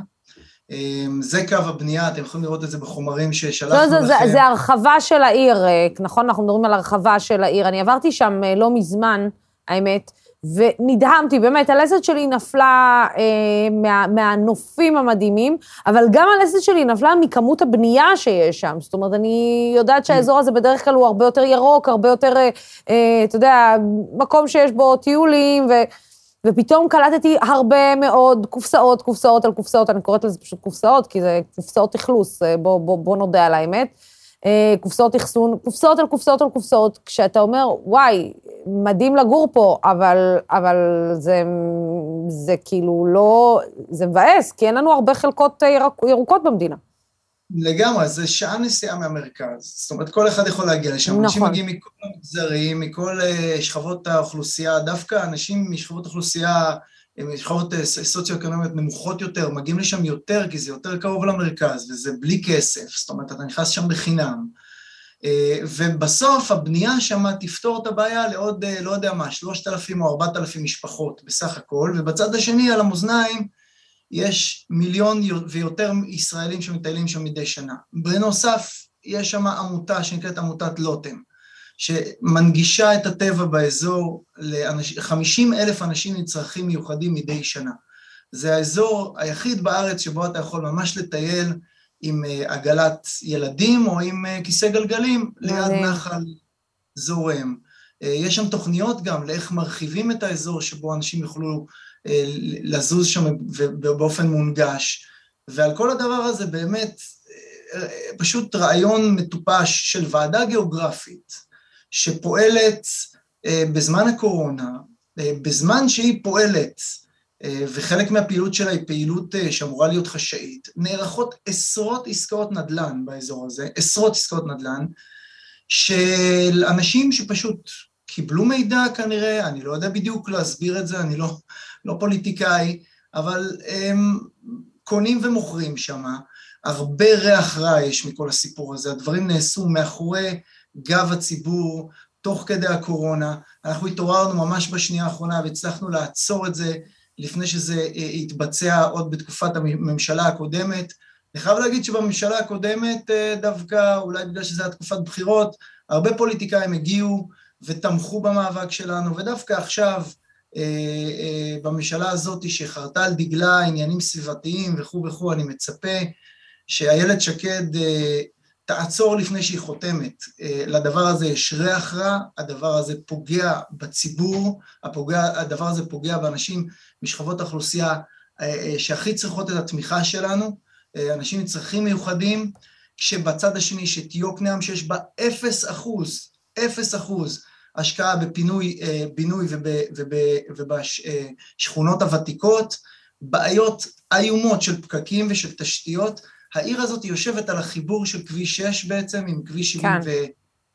F: אה, זה קו הבנייה, אתם יכולים לראות את זה בחומרים ששלחנו
A: לא, לכם. זה, זה הרחבה של העיר, נכון? אנחנו מדברים על הרחבה של העיר. אני עברתי שם לא מזמן, האמת, ונדהמתי, באמת, הלסת שלי נפלה אה, מה, מהנופים המדהימים, אבל גם הלסת שלי נפלה מכמות הבנייה שיש שם. זאת אומרת, אני יודעת שהאזור הזה בדרך כלל הוא הרבה יותר ירוק, הרבה יותר, אה, אה, אתה יודע, מקום שיש בו טיולים, ו, ופתאום קלטתי הרבה מאוד קופסאות, קופסאות על קופסאות, אני קוראת לזה פשוט קופסאות, כי זה קופסאות אכלוס, אה, בוא, בוא, בוא נודה על האמת. אה, קופסאות אחסון, קופסאות על קופסאות על קופסאות, כשאתה אומר, וואי, מדהים לגור פה, אבל, אבל זה, זה כאילו לא, זה מבאס, כי אין לנו הרבה חלקות ירוק, ירוקות במדינה.
F: לגמרי, זה שעה נסיעה מהמרכז. זאת אומרת, כל אחד יכול להגיע לשם. נכון. אנשים מגיעים מכל המגזרים, מכל uh, שכבות האוכלוסייה, דווקא אנשים משכבות אוכלוסייה, משכבות uh, סוציו-אקונומיות נמוכות יותר, מגיעים לשם יותר, כי זה יותר קרוב למרכז, וזה בלי כסף. זאת אומרת, אתה נכנס שם בחינם. אה, ובסוף הבנייה שם תפתור את הבעיה לעוד, אה, לא יודע מה, שלושת אלפים או ארבעת אלפים משפחות בסך הכל, ובצד השני על המאזניים יש מיליון ויותר ישראלים שמטיילים שם מדי שנה. בנוסף, יש שם עמותה שנקראת עמותת לוטם, שמנגישה את הטבע באזור ל-50 אלף אנשים עם צרכים מיוחדים מדי שנה. זה האזור היחיד בארץ שבו אתה יכול ממש לטייל עם אה, עגלת ילדים או עם אה, כיסא גלגלים ליד נחל זורם. אה, יש שם תוכניות גם לאיך מרחיבים את האזור שבו אנשים יוכלו לזוז שם באופן מונגש, ועל כל הדבר הזה באמת פשוט רעיון מטופש של ועדה גיאוגרפית שפועלת בזמן הקורונה, בזמן שהיא פועלת אה, וחלק מהפעילות שלה היא פעילות אה, שאמורה להיות חשאית. נערכות עשרות עסקאות נדל"ן באזור הזה, עשרות עסקאות נדל"ן, של אנשים שפשוט קיבלו מידע כנראה, אני לא יודע בדיוק להסביר את זה, אני לא, לא פוליטיקאי, אבל הם קונים ומוכרים שם. הרבה ריח רע יש מכל הסיפור הזה, הדברים נעשו מאחורי גב הציבור, תוך כדי הקורונה. אנחנו התעוררנו ממש בשנייה האחרונה והצלחנו לעצור את זה לפני שזה אה, התבצע עוד בתקופת הממשלה הקודמת. אני חייב להגיד שבממשלה הקודמת אה, דווקא, אולי בגלל שזו הייתה תקופת בחירות, הרבה פוליטיקאים הגיעו ותמכו במאבק שלנו, ודווקא עכשיו, אה, בממשלה הזאת שחרתה על דגלה עניינים סביבתיים וכו' וכו', אני מצפה שאיילת שקד תעצור לפני שהיא חותמת. אה, לדבר הזה יש ריח רע, הדבר הזה פוגע בציבור, הפוגע, הדבר הזה פוגע באנשים משכבות האוכלוסייה אה, אה, שהכי צריכות את התמיכה שלנו, אנשים עם צרכים מיוחדים, כשבצד השני יש את יוקנעם שיש בה אפס אחוז, אפס אחוז השקעה בפינוי, בינוי ובשכונות הוותיקות, בעיות איומות של פקקים ושל תשתיות, העיר הזאת יושבת על החיבור של כביש 6 בעצם, עם כביש 77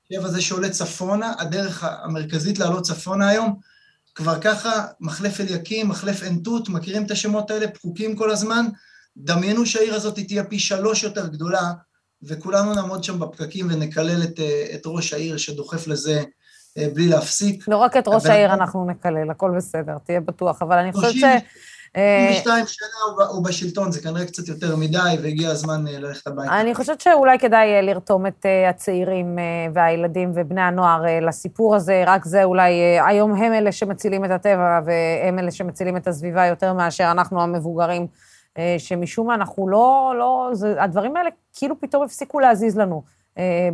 F: כן. הזה שעולה צפונה, הדרך המרכזית לעלות צפונה היום, כבר ככה, מחלף אליקים, מחלף עין תות, מכירים את השמות האלה, פקוקים כל הזמן, דמיינו שהעיר הזאת תהיה פי שלוש יותר גדולה, וכולנו נעמוד שם בפקקים ונקלל את, את ראש העיר שדוחף לזה אה, בלי להפסיק.
A: לא רק את ראש העיר אנחנו נקלל, הכל בסדר, תהיה בטוח, אבל אני חושבת ש...
F: 22 שנה הוא בשלטון, זה כנראה קצת יותר מדי, והגיע הזמן אה, ללכת הביתה.
A: אני חושבת שאולי כדאי אה, לרתום את אה, הצעירים והילדים ובני הנוער לסיפור הזה, רק זה אולי, היום הם אלה שמצילים את הטבע, והם אלה שמצילים את הסביבה יותר מאשר אנחנו המבוגרים, שמשום מה אנחנו לא, לא, זה, הדברים האלה כאילו פתאום הפסיקו להזיז לנו.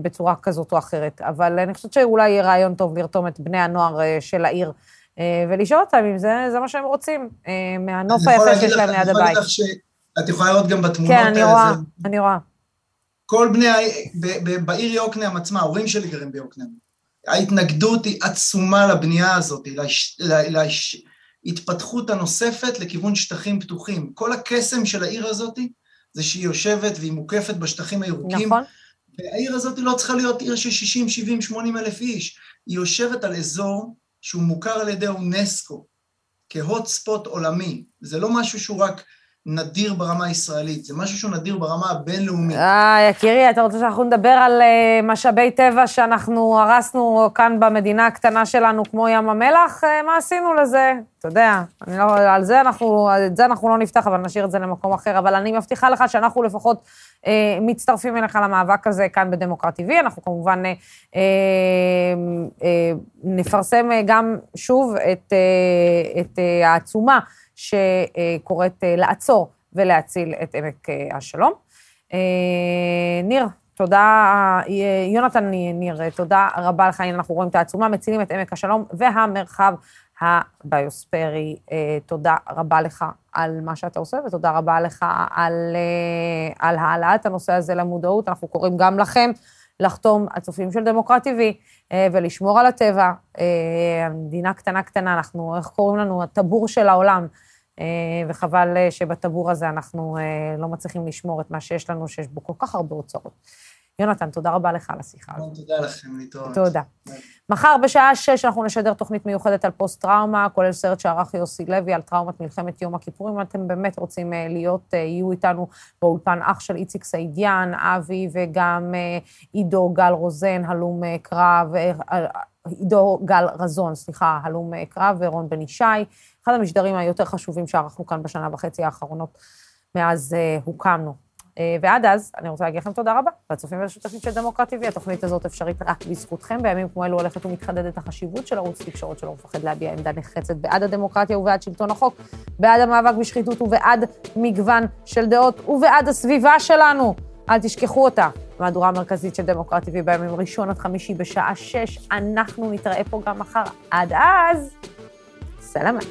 A: בצורה כזאת או אחרת. אבל אני חושבת שאולי יהיה רעיון טוב לרתום את בני הנוער של העיר אה, ולשאול אותם אם זה, זה מה שהם רוצים, אה, מהנוף היפה שיש להם ליד הבית. ש...
F: את יכולה לראות גם בתמונות
A: האלה. כן, אני רואה, זה... אני רואה.
F: כל בני, בעיר יוקנעם עצמה, ההורים שלי גרים ביוקנעם. ההתנגדות היא עצומה לבנייה הזאת, להתפתחות הנוספת לכיוון שטחים פתוחים. כל הקסם של העיר הזאת זה שהיא יושבת והיא מוקפת בשטחים הירוקים. נכון. והעיר הזאת לא צריכה להיות עיר של 60, 70, 80 אלף איש. היא יושבת על אזור שהוא מוכר על ידי אונסקו כהוט ספוט עולמי, זה לא משהו שהוא רק נדיר ברמה הישראלית, זה משהו שהוא נדיר ברמה הבינלאומית.
A: אה, יקירי, אתה רוצה שאנחנו נדבר על uh, משאבי טבע שאנחנו הרסנו כאן במדינה הקטנה שלנו, כמו ים המלח? Uh, מה עשינו לזה? אתה יודע, אני לא, על זה אנחנו, את זה אנחנו לא נפתח, אבל נשאיר את זה למקום אחר. אבל אני מבטיחה לך שאנחנו לפחות uh, מצטרפים אליך למאבק הזה כאן בדמוקרט TV. אנחנו כמובן uh, uh, uh, נפרסם גם שוב את, uh, את uh, העצומה. שקוראת אה, לעצור ולהציל את עמק אה, השלום. אה, ניר, תודה, יונתן ניר, תודה רבה לך. הנה אנחנו רואים את העצומה, מצילים את עמק השלום והמרחב הביוספרי. תודה רבה לך על מה שאתה עושה, ותודה רבה לך על, על העלאת הנושא הזה למודעות. אנחנו קוראים גם לכם לחתום על צופים של דמוקרט TV ולשמור על הטבע. המדינה קטנה קטנה, אנחנו, איך קוראים לנו? הטבור של העולם. אה, וחבל אה, שבטבור הזה אנחנו אה, לא מצליחים לשמור את מה שיש לנו, שיש בו כל כך הרבה אוצרות. יונתן, תודה רבה לך על השיחה
F: הזאת. תודה לכם, להתראות.
A: תודה. מחר בשעה שש אנחנו נשדר תוכנית מיוחדת על פוסט-טראומה, כולל סרט שערך יוסי לוי על טראומת מלחמת יום הכיפורים. אם אתם באמת רוצים להיות, יהיו איתנו באולפן אח של איציק סעידיאן, אבי וגם עידו גל רוזן, הלום קרב, עידו גל רזון, סליחה, הלום קרב, ורון בן ישי. אחד המשדרים היותר חשובים שערכנו כאן בשנה וחצי האחרונות מאז uh, הוקמנו. Uh, ועד אז, אני רוצה להגיד לכם תודה רבה, והצופים והשותפים של דמוקרט TV, התוכנית הזאת אפשרית רק בזכותכם. בימים כמו אלו הולכת ומתחדדת החשיבות של ערוץ תקשורת שלא מפחד להביע עמדה נחרצת בעד הדמוקרטיה ובעד שלטון החוק, בעד המאבק בשחיתות ובעד מגוון של דעות ובעד הסביבה שלנו. אל תשכחו אותה. מהדורה המרכזית של דמוקרט TV בימים ראשון עד חמישי בשעה שש. אנחנו נתראה פה גם מחר. עד אז... السلامه